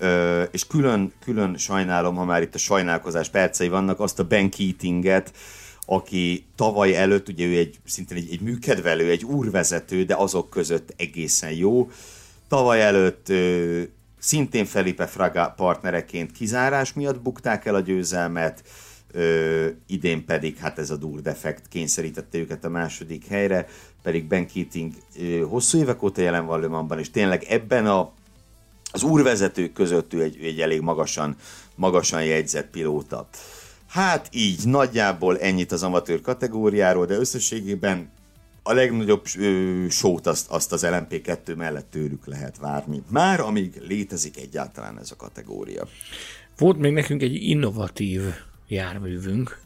Ö, és külön, külön sajnálom, ha már itt a sajnálkozás percei vannak, azt a Ben Keatinget, aki tavaly előtt, ugye ő egy szintén egy, egy műkedvelő, egy úrvezető, de azok között egészen jó. Tavaly előtt szintén Felipe Fraga partnereként kizárás miatt bukták el a győzelmet, ö, idén pedig hát ez a dur defekt kényszerítette őket a második helyre, pedig Ben Keating hosszú évek óta jelen van Le és tényleg ebben a az úrvezetők között ő egy, egy elég magasan, magasan jegyzett pilóta. Hát így, nagyjából ennyit az amatőr kategóriáról, de összességében a legnagyobb sót azt, azt az LMP2 mellett tőlük lehet várni. Már amíg létezik egyáltalán ez a kategória. Volt még nekünk egy innovatív járművünk.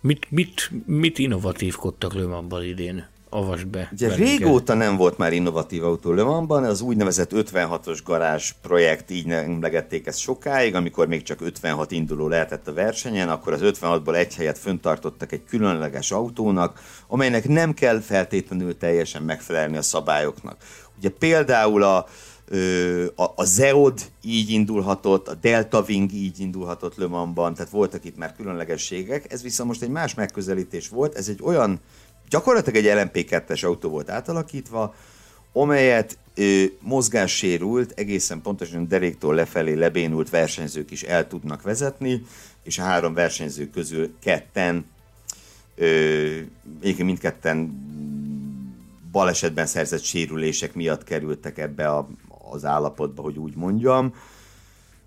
Mit, mit, mit innovatívkodtak Le Mansban idén? Avasd be. Ugye velünk régóta nem volt már innovatív autó Le Mansban, az úgynevezett 56-os garázs projekt, így emlegették ezt sokáig, amikor még csak 56 induló lehetett a versenyen, akkor az 56-ból egy helyet föntartottak egy különleges autónak, amelynek nem kell feltétlenül teljesen megfelelni a szabályoknak. Ugye például a, a, a Zeod így indulhatott, a Delta Wing így indulhatott Le Mansban, tehát voltak itt már különlegességek, ez viszont most egy más megközelítés volt, ez egy olyan gyakorlatilag egy LMP2-es autó volt átalakítva, amelyet ö, mozgássérült, egészen pontosan deréktól lefelé lebénult versenyzők is el tudnak vezetni, és a három versenyző közül ketten, ö, mindketten balesetben szerzett sérülések miatt kerültek ebbe a, az állapotba, hogy úgy mondjam.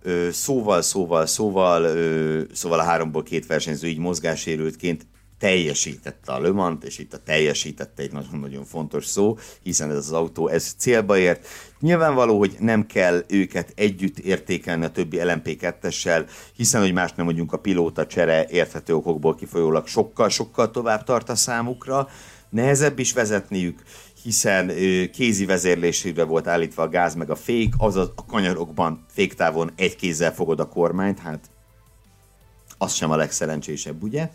Ö, szóval, szóval, szóval, ö, szóval a háromból két versenyző így mozgássérültként teljesítette a Lömant, és itt a teljesítette egy nagyon-nagyon fontos szó, hiszen ez az autó ez célba ért. Nyilvánvaló, hogy nem kell őket együtt értékelni a többi LMP2-essel, hiszen, hogy más nem mondjunk, a pilóta csere érthető okokból kifolyólag sokkal-sokkal tovább tart a számukra, nehezebb is vezetniük, hiszen kézi vezérlésére volt állítva a gáz meg a fék, azaz a kanyarokban féktávon egy kézzel fogod a kormányt, hát az sem a legszerencsésebb, ugye?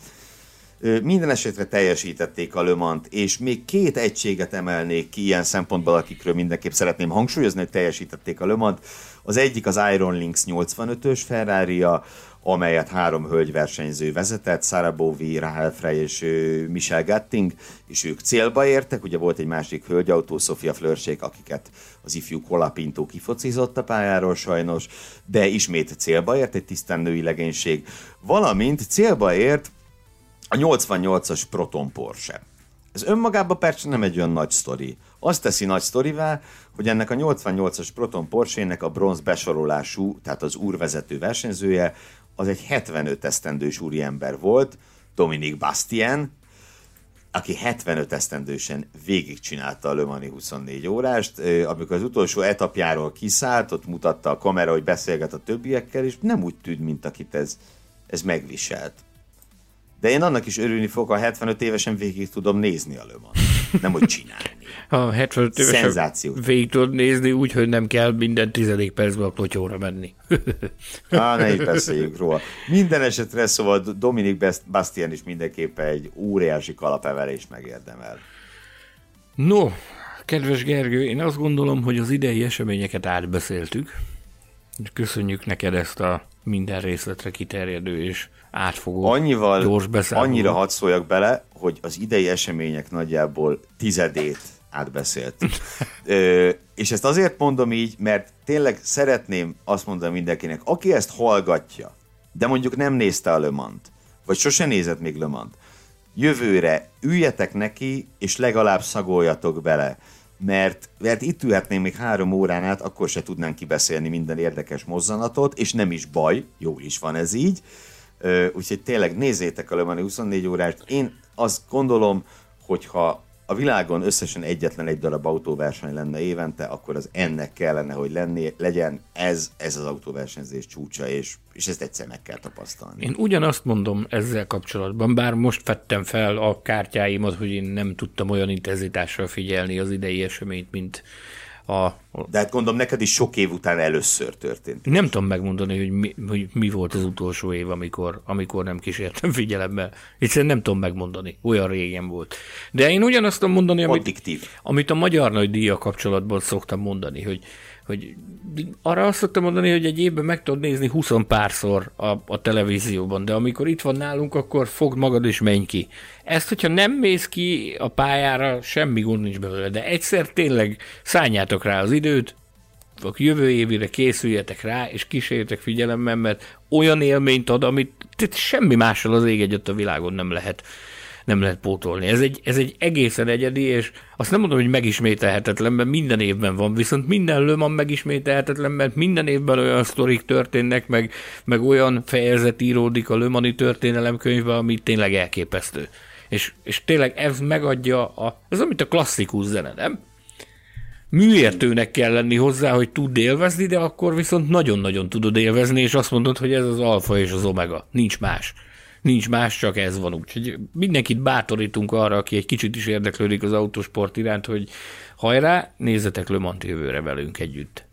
Minden esetre teljesítették a Lömant, és még két egységet emelnék ki ilyen szempontból, akikről mindenképp szeretném hangsúlyozni, hogy teljesítették a Lömant. Az egyik az Iron Lynx 85-ös ferrari amelyet három hölgyversenyző vezetett, Sarah Bowie, Rahel Frey és Michelle Gatting, és ők célba értek, ugye volt egy másik hölgyautó, Sofia Flörsék, akiket az ifjú Kolapintó kifocizott a pályáról sajnos, de ismét célba ért egy tisztán női legénység, valamint célba ért a 88-as Proton Porsche. Ez önmagában persze nem egy olyan nagy sztori. Azt teszi nagy sztorivá, hogy ennek a 88-as Proton Porsche-nek a bronz besorolású, tehát az úrvezető versenyzője, az egy 75 esztendős úriember volt, Dominik Bastien, aki 75 esztendősen végigcsinálta a Le Mani 24 órást, amikor az utolsó etapjáról kiszállt, ott mutatta a kamera, hogy beszélget a többiekkel, és nem úgy tűnt, mint akit ez, ez megviselt. De én annak is örülni fogok, ha 75 évesen végig tudom nézni a lömant. Nem, hogy csinálni. Ha 75 évesen Szenzációt. végig tudod nézni úgy, hogy nem kell minden tizedik percben a klotyóra menni. Á, ne is beszéljünk róla. Minden esetre szóval Dominik Bastian is mindenképpen egy óriási kalapevelést megérdemel. No, kedves Gergő, én azt gondolom, hogy az idei eseményeket átbeszéltük. Köszönjük neked ezt a minden részletre kiterjedő és átfogó, Annyival, gyors beszámoló. Annyira hadd szóljak bele, hogy az idei események nagyjából tizedét átbeszélt. Ö, és ezt azért mondom így, mert tényleg szeretném azt mondani mindenkinek, aki ezt hallgatja, de mondjuk nem nézte a Lömant, vagy sose nézett még Lömant, jövőre üljetek neki, és legalább szagoljatok bele mert, mert itt ülhetnénk még három órán át, akkor se tudnánk kibeszélni minden érdekes mozzanatot, és nem is baj, jó is van ez így. Úgyhogy tényleg nézzétek a Le Mani 24 órát. Én azt gondolom, hogyha a világon összesen egyetlen egy darab autóverseny lenne évente, akkor az ennek kellene, hogy lenni, legyen ez, ez az autóversenyzés csúcsa, és, és ezt egyszer meg kell tapasztalni. Én ugyanazt mondom ezzel kapcsolatban, bár most vettem fel a kártyáimat, hogy én nem tudtam olyan intenzitással figyelni az idei eseményt, mint a, De hát gondolom, neked is sok év után először történt. Nem tudom megmondani, hogy mi, hogy mi volt az utolsó év, amikor, amikor nem kísértem figyelembe. Hiszen nem tudom megmondani, olyan régen volt. De én ugyanazt tudom mondani, amit, amit a Magyar Nagy Díja kapcsolatban szoktam mondani, hogy hogy arra azt szoktam mondani, hogy egy évben meg tudod nézni 20 párszor a, a televízióban, de amikor itt van nálunk, akkor fogd magad és menj ki. Ezt, hogyha nem mész ki a pályára, semmi gond nincs belőle, de egyszer tényleg szálljátok rá az időt, a jövő évére készüljetek rá, és kísérjetek figyelemmel, mert olyan élményt ad, amit semmi mással az ég egyet a világon nem lehet nem lehet pótolni. Ez egy, ez egy egészen egyedi, és azt nem mondom, hogy megismételhetetlen, mert minden évben van, viszont minden lőman megismételhetetlen, mert minden évben olyan sztorik történnek, meg, meg olyan fejezet íródik a lőmani történelemkönyvbe, ami tényleg elképesztő. És, és tényleg ez megadja, a, ez amit a klasszikus zene, nem? műértőnek kell lenni hozzá, hogy tud élvezni, de akkor viszont nagyon-nagyon tudod élvezni, és azt mondod, hogy ez az alfa és az omega. Nincs más. Nincs más, csak ez van. Úgyhogy mindenkit bátorítunk arra, aki egy kicsit is érdeklődik az autósport iránt, hogy hajrá, nézzetek Le Mans jövőre velünk együtt.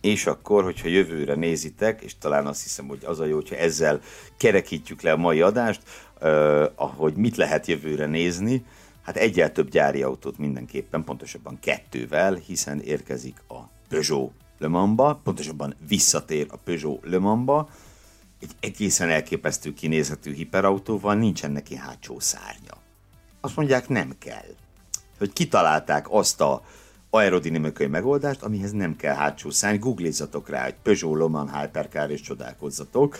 És akkor, hogyha jövőre nézitek, és talán azt hiszem, hogy az a jó, hogyha ezzel kerekítjük le a mai adást, uh, ahogy mit lehet jövőre nézni, hát egyel több gyári autót mindenképpen, pontosabban kettővel, hiszen érkezik a Peugeot Le Mans-ba, pontosabban visszatér a Peugeot Le Mans-ba, egy egészen elképesztő kinézetű hiperautóval nincsen neki hátsó szárnya. Azt mondják, nem kell. Hogy kitalálták azt a aerodinamikai megoldást, amihez nem kell hátsó szárny. Googlizzatok rá, hogy Peugeot Le Mans Hypercar és csodálkozzatok.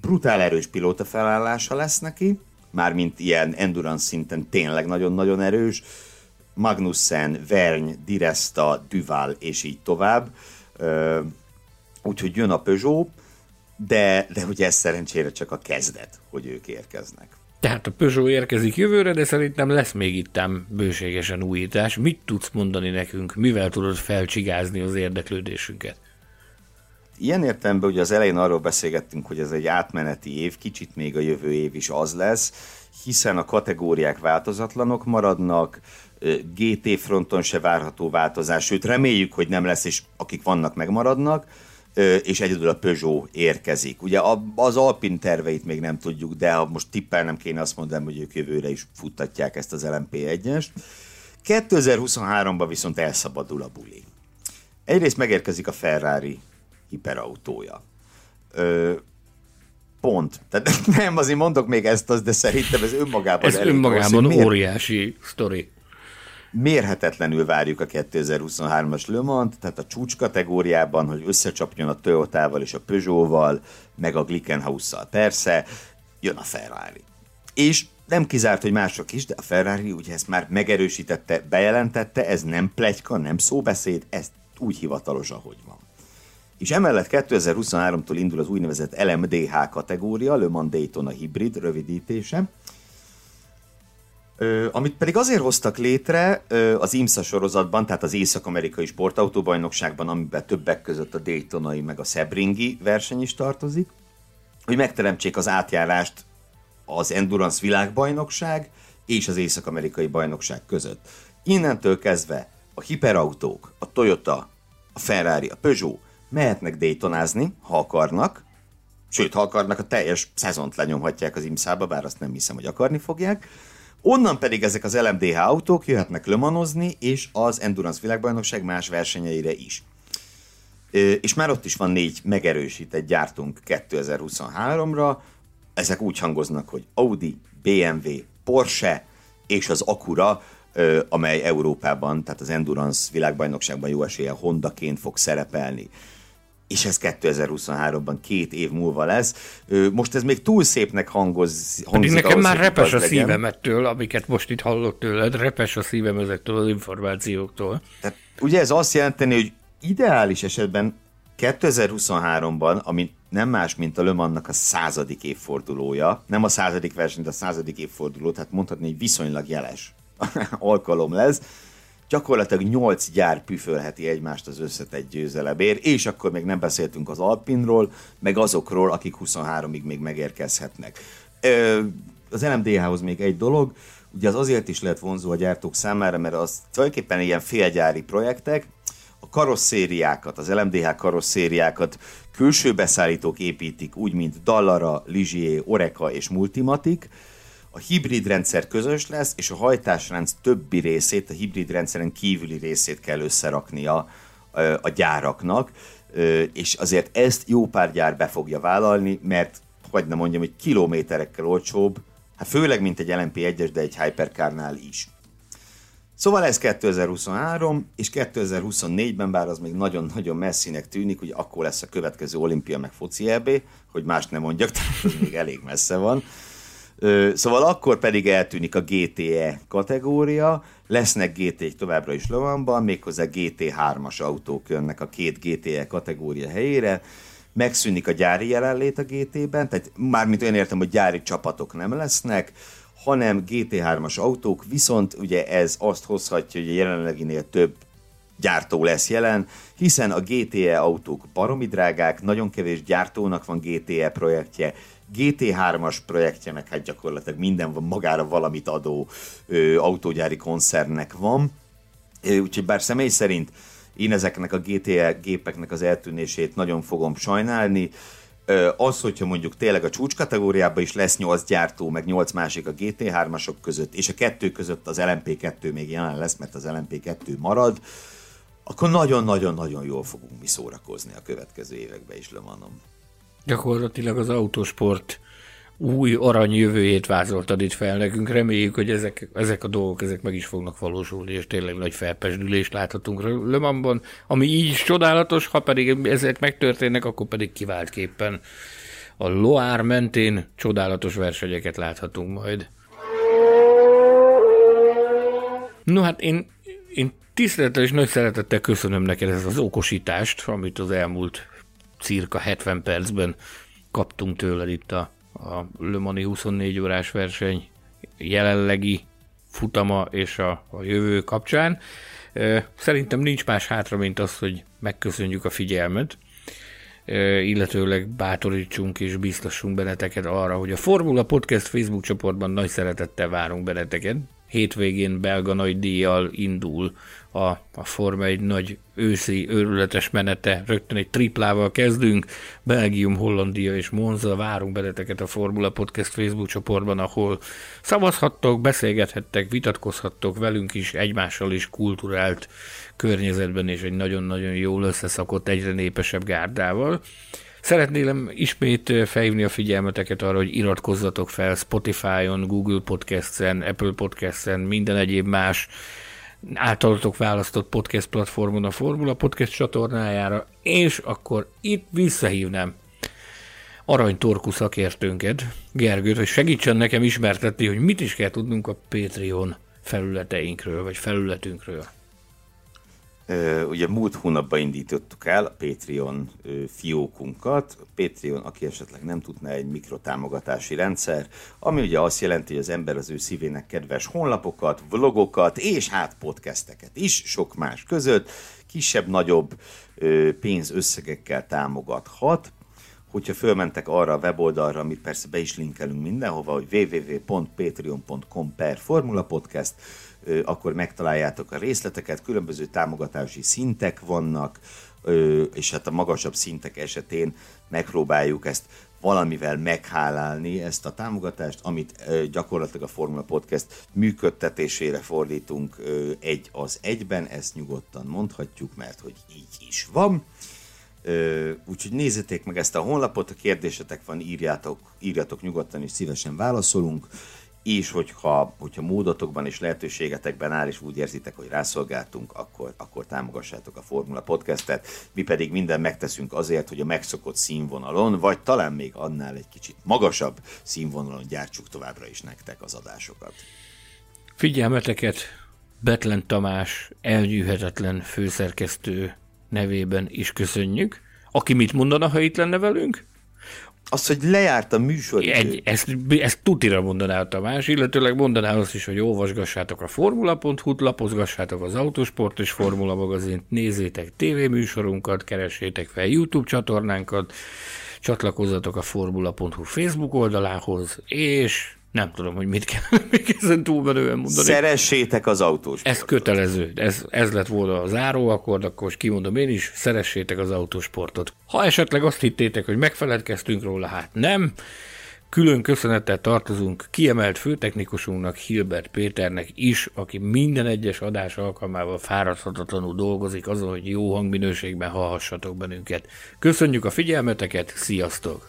Brutál erős pilóta felállása lesz neki, mármint ilyen endurance szinten tényleg nagyon-nagyon erős. Magnussen, Verny, Diresta, Duval és így tovább. Úgyhogy jön a Peugeot, de, de ugye ez szerencsére csak a kezdet, hogy ők érkeznek. Tehát a Peugeot érkezik jövőre, de szerintem lesz még itt bőségesen újítás. Mit tudsz mondani nekünk? Mivel tudod felcsigázni az érdeklődésünket? Ilyen értelemben ugye az elején arról beszélgettünk, hogy ez egy átmeneti év, kicsit még a jövő év is az lesz, hiszen a kategóriák változatlanok maradnak, GT fronton se várható változás, sőt reméljük, hogy nem lesz, és akik vannak megmaradnak, és egyedül a Peugeot érkezik. Ugye az Alpin terveit még nem tudjuk, de ha most tippelnem kéne, azt mondom, hogy ők jövőre is futtatják ezt az LMP1-est. 2023-ban viszont elszabadul a buli. Egyrészt megérkezik a Ferrari hiperautója. Ö, pont. Tehát nem, azért mondok még ezt, az, de szerintem ez önmagában Ez önmagában rossz, óriási sztori mérhetetlenül várjuk a 2023-as Le Mans, tehát a csúcs kategóriában, hogy összecsapjon a Toyota-val és a Peugeot-val, meg a Glickenhaus-szal persze, jön a Ferrari. És nem kizárt, hogy mások is, de a Ferrari ugye ezt már megerősítette, bejelentette, ez nem plegyka, nem szóbeszéd, ez úgy hivatalos, ahogy van. És emellett 2023-tól indul az úgynevezett LMDH kategória, Le Mans Daytona Hybrid rövidítése, Amit pedig azért hoztak létre az IMSA sorozatban, tehát az Észak-Amerikai Sportautóbajnokságban, amiben többek között a Daytonai meg a Sebringi verseny is tartozik, hogy megteremtsék az átjárást az Endurance világbajnokság és az Észak-Amerikai bajnokság között. Innentől kezdve a hiperautók, a Toyota, a Ferrari, a Peugeot mehetnek Daytonázni, ha akarnak, sőt, ha akarnak, a teljes szezont lenyomhatják az IMSA-ba, bár azt nem hiszem, hogy akarni fogják, Onnan pedig ezek az LMDH autók jöhetnek lömanozni, és az Endurance világbajnokság más versenyeire is. És már ott is van négy megerősített gyártunk 2023-ra. Ezek úgy hangoznak, hogy Audi, BMW, Porsche és az Acura, amely Európában, tehát az Endurance világbajnokságban jó esélye Hondaként fog szerepelni és ez 2023-ban két év múlva lesz. Most ez még túl szépnek hangoz, hangzik. Pedig nekem ahhoz, már repes a szívem ettől, amiket most itt hallok tőled, repes a szívem ezektől az információktól. Tehát, ugye ez azt jelenteni, hogy ideális esetben 2023-ban, ami nem más, mint a Lömannak a századik évfordulója, nem a századik verseny, de a századik évforduló, tehát mondhatni, hogy viszonylag jeles alkalom lesz, gyakorlatilag 8 gyár püfölheti egymást az összetett győzelemért, és akkor még nem beszéltünk az Alpinról, meg azokról, akik 23-ig még megérkezhetnek. Az LMDH-hoz még egy dolog, ugye az azért is lehet vonzó a gyártók számára, mert az tulajdonképpen ilyen félgyári projektek, a karosszériákat, az LMDH karosszériákat külső beszállítók építik, úgy, mint Dallara, Ligier, Oreka és Multimatic, a hibrid rendszer közös lesz, és a hajtásrend többi részét, a hibrid rendszeren kívüli részét kell összeraknia a gyáraknak, és azért ezt jó pár gyár be fogja vállalni, mert hogy nem mondjam, hogy kilométerekkel olcsóbb, hát főleg mint egy LMP1-es, de egy Hypercarnál is. Szóval ez 2023, és 2024-ben, bár az még nagyon-nagyon messzinek tűnik, hogy akkor lesz a következő olimpia meg foci EB, hogy más nem mondjak, tehát az még elég messze van. Szóval akkor pedig eltűnik a GTE kategória, lesznek GT-k továbbra is Lovanban, méghozzá GT3-as autók jönnek a két GTE kategória helyére, megszűnik a gyári jelenlét a GT-ben, tehát mármint olyan értem, hogy gyári csapatok nem lesznek, hanem GT3-as autók, viszont ugye ez azt hozhatja, hogy a jelenleginél több gyártó lesz jelen, hiszen a GTE autók baromi drágák, nagyon kevés gyártónak van GTE projektje, GT3-as projektje, hát gyakorlatilag minden magára valamit adó ö, autógyári koncernnek van. Úgyhogy bár személy szerint én ezeknek a GTE gépeknek az eltűnését nagyon fogom sajnálni, az, hogyha mondjuk tényleg a csúcs kategóriában is lesz 8 gyártó, meg 8 másik a GT3-asok között, és a kettő között az LMP2 még jelen lesz, mert az LMP2 marad, akkor nagyon-nagyon-nagyon jól fogunk mi szórakozni a következő években is, Lemanom. Gyakorlatilag az autosport új arany jövőjét vázoltad itt fel nekünk. Reméljük, hogy ezek, ezek a dolgok ezek meg is fognak valósulni, és tényleg nagy felpesdülést láthatunk Lömanban, ami így is csodálatos, ha pedig ezek megtörténnek, akkor pedig kiváltképpen a Loár mentén csodálatos versenyeket láthatunk majd. No hát én, én tisztelettel és nagy szeretettel köszönöm neked ezt az okosítást, amit az elmúlt cirka 70 percben kaptunk tőled itt a a Le Mani 24 órás verseny jelenlegi futama és a, a jövő kapcsán. Szerintem nincs más hátra, mint az, hogy megköszönjük a figyelmet, illetőleg bátorítsunk és biztassunk benneteket arra, hogy a Formula Podcast Facebook csoportban nagy szeretettel várunk benneteket. Hétvégén belga nagy díjjal indul a, a Forma egy nagy őszi őrületes menete, rögtön egy triplával kezdünk, Belgium, Hollandia és Monza, várunk benneteket a Formula Podcast Facebook csoportban, ahol szavazhattok, beszélgethettek, vitatkozhattok velünk is, egymással is kulturált környezetben, és egy nagyon-nagyon jól összeszakott, egyre népesebb gárdával. Szeretném ismét felhívni a figyelmeteket arra, hogy iratkozzatok fel Spotify-on, Google Podcast-en, Apple Podcast-en, minden egyéb más általatok választott podcast platformon a Formula Podcast csatornájára, és akkor itt visszahívnám aranytorkú szakértőnket, Gergőt, hogy segítsen nekem ismertetni, hogy mit is kell tudnunk a Patreon felületeinkről, vagy felületünkről. Ugye múlt hónapban indítottuk el a Patreon fiókunkat. A Patreon, aki esetleg nem tudná, egy mikrotámogatási rendszer, ami ugye azt jelenti, hogy az ember az ő szívének kedves honlapokat, vlogokat és hát podcasteket is, sok más között, kisebb-nagyobb pénzösszegekkel támogathat hogyha fölmentek arra a weboldalra, amit persze be is linkelünk mindenhova, hogy www.patreon.com per Formula Podcast, akkor megtaláljátok a részleteket, különböző támogatási szintek vannak, és hát a magasabb szintek esetén megpróbáljuk ezt valamivel meghálálni ezt a támogatást, amit gyakorlatilag a Formula Podcast működtetésére fordítunk egy az egyben, ezt nyugodtan mondhatjuk, mert hogy így is van. Úgyhogy nézzétek meg ezt a honlapot, ha kérdésetek van, írjátok, írjátok nyugodtan, és szívesen válaszolunk és hogyha, hogyha módotokban és lehetőségetekben áll, és úgy érzitek, hogy rászolgáltunk, akkor, akkor támogassátok a Formula Podcastet. Mi pedig minden megteszünk azért, hogy a megszokott színvonalon, vagy talán még annál egy kicsit magasabb színvonalon gyártsuk továbbra is nektek az adásokat. Figyelmeteket Betlen Tamás elnyűhetetlen főszerkesztő nevében is köszönjük. Aki mit mondana, ha itt lenne velünk? Az, hogy lejárt a műsor. Egy, ezt, ezt tutira mondaná a Tamás, illetőleg mondaná azt is, hogy olvasgassátok a formula.hu-t, lapozgassátok az Autosport és Formula magazint, nézzétek tévéműsorunkat, keressétek fel YouTube csatornánkat, csatlakozzatok a formula.hu Facebook oldalához, és nem tudom, hogy mit kell még ezen túlmenően mondani. Szeressétek az autós. Ez kötelező. Ez, ez lett volna a záróakkord, akkor most kimondom én is, szeressétek az autósportot. Ha esetleg azt hittétek, hogy megfeledkeztünk róla, hát nem. Külön köszönettel tartozunk kiemelt főtechnikusunknak, Hilbert Péternek is, aki minden egyes adás alkalmával fáradhatatlanul dolgozik azon, hogy jó hangminőségben hallhassatok bennünket. Köszönjük a figyelmeteket, sziasztok!